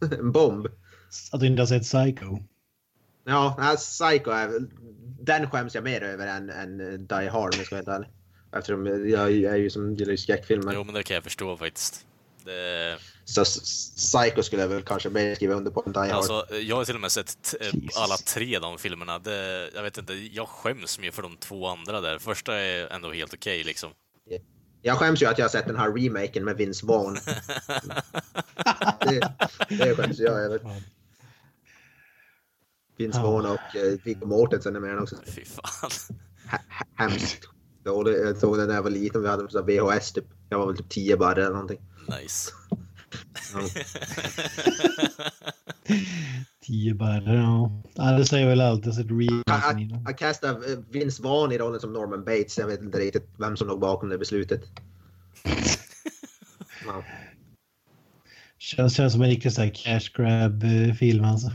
En bomb.
Att du inte har sett Psycho.
Ja, nej, Psycho är väl... Den skäms jag mer över än, än Die Hard om jag ska vara helt ärlig. Eftersom jag, jag är ju som gillar ju skräckfilmer.
Jo, men det kan jag förstå faktiskt. Det,
Så Psycho skulle jag väl kanske mer skriva under på än Die Hard.
alltså, jag har till och med sett eh, alla tre de filmerna. Det, jag vet inte, jag skäms mer för de två andra där. Första är ändå helt okej liksom.
Jag skäms ju att jag har sett den här remaken med Vince Vaughn. det, det skäms jag över. Vince. Vaughn och uh, Viggo Mortensen är med också.
Fy fan.
Hemskt. dålig. Jag såg den när jag var liten. Vi hade VHS typ. Jag var väl typ 10 bara eller någonting.
Nice.
Tio barre, ja. ja. Det säger väl allt. Jag har sett
eh, Vince Vaughn i rollen som Norman Bates. Jag vet inte riktigt vem som låg bakom det beslutet. Ja.
Känns, känns som en riktig så här cash grab-film alltså.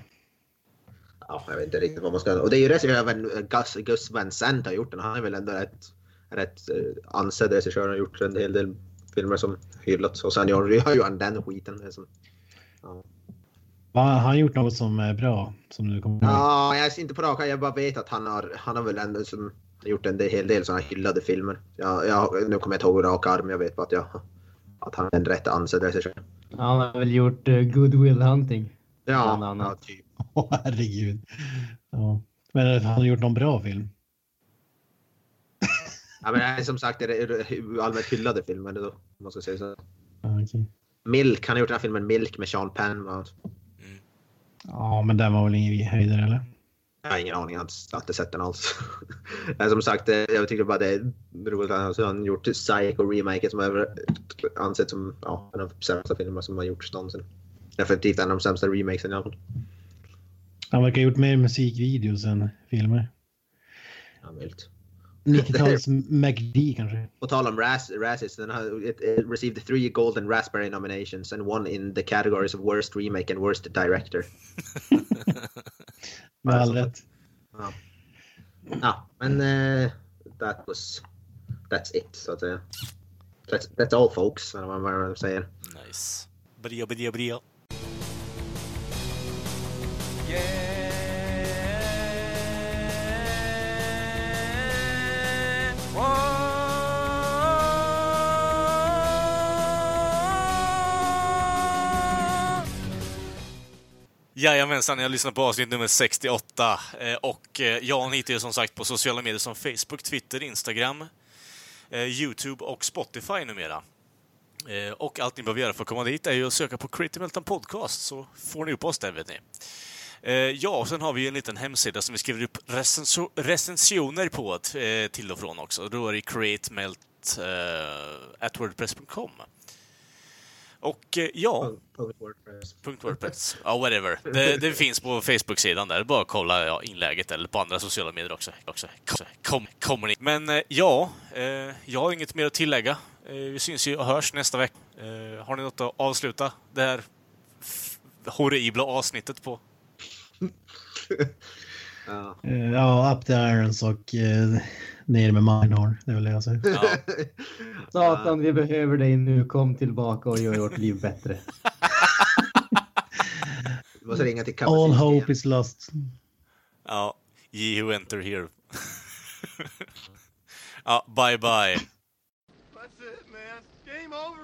Ja, jag vet inte riktigt vad man ska... Och det är ju regissör även Gus, Gus Van Sant har gjort den. Han är väl ändå rätt, rätt uh, ansedd regissör. Han har gjort en hel del filmer som hyllats. Och sen gör gör ju han den skiten. Det är Som, ja.
Va, Har han gjort något som är bra? Som du kommer
ja, jag är inte på rak Jag bara vet att han har, han har väl ändå som, gjort en hel del sådana hyllade filmer. Ja, jag, nu kommer jag inte ihåg rak arm. Jag vet bara att, jag, att han är en rätt ansedd regissör.
Han har väl gjort uh, Good Will Hunting.
Ja, ja typ.
Åh herregud. Ja. Men har han gjort någon bra film?
Ja, men det är som sagt det är allmänt hyllade filmer. Då, om man ska säga så.
Okej.
Milk, han har gjort den här filmen Milk med Sean Penn. annat.
ja men den var väl ingen höjdare eller?
Jag har ingen aning, jag har inte- sett den alls. Som sagt, eh, jag tycker bara det är roligt att han har gjort Psycho Remake som är ansett som ja, en av de sämsta filmerna som har gjorts någonsin. Definitivt en av de sämsta remakesen i alla fall.
Han verkar ha gjort mer musikvideos än filmer.
Ja, vilt.
90-tals McD kanske?
På tal om Raz, Razzies, den har it, it received three golden raspberry nominations and one in the categories of worst remake and worst director.
Med all
Alltså,
rätt.
Ja, ja men uh, that was... That's it, så att säga. That's, that's all folks, eller vad man säger.
Nice. Bria, bria, bria.
Yeah.
Jajamensan, jag lyssnar på avsnitt nummer 68. Eh, och eh, Jan hittar ju som sagt på sociala medier som Facebook, Twitter, Instagram, eh, Youtube och Spotify numera. Eh, och allt ni behöver göra för att komma dit är ju att söka på Creative Meltdown Podcast, så får ni upp oss där, vet ni. Ja, och sen har vi ju en liten hemsida som vi skriver upp recensioner på till och från också. Då är det createmelt Uh, och eh, ja,
Punkt WordPress.
.wordpress. Ja, whatever. Det, det finns på Facebook-sidan där. Bara kolla ja, inlägget eller på andra sociala medier också. också. Kom, kommer ni. Men eh, ja, eh, jag har inget mer att tillägga. Eh, vi syns ju och hörs nästa vecka. Eh, har ni något att avsluta det här horribla avsnittet på?
Ja.
Up the irons och ner med Minehorn. Det vill jag säga.
Ja,
Satan, vi behöver dig nu. Kom tillbaka och gör vårt liv bättre.
Vi måste ringa till
All hope is lost.
ja. Ye who enter here. ja, bye bye.
That's it, man. Game over,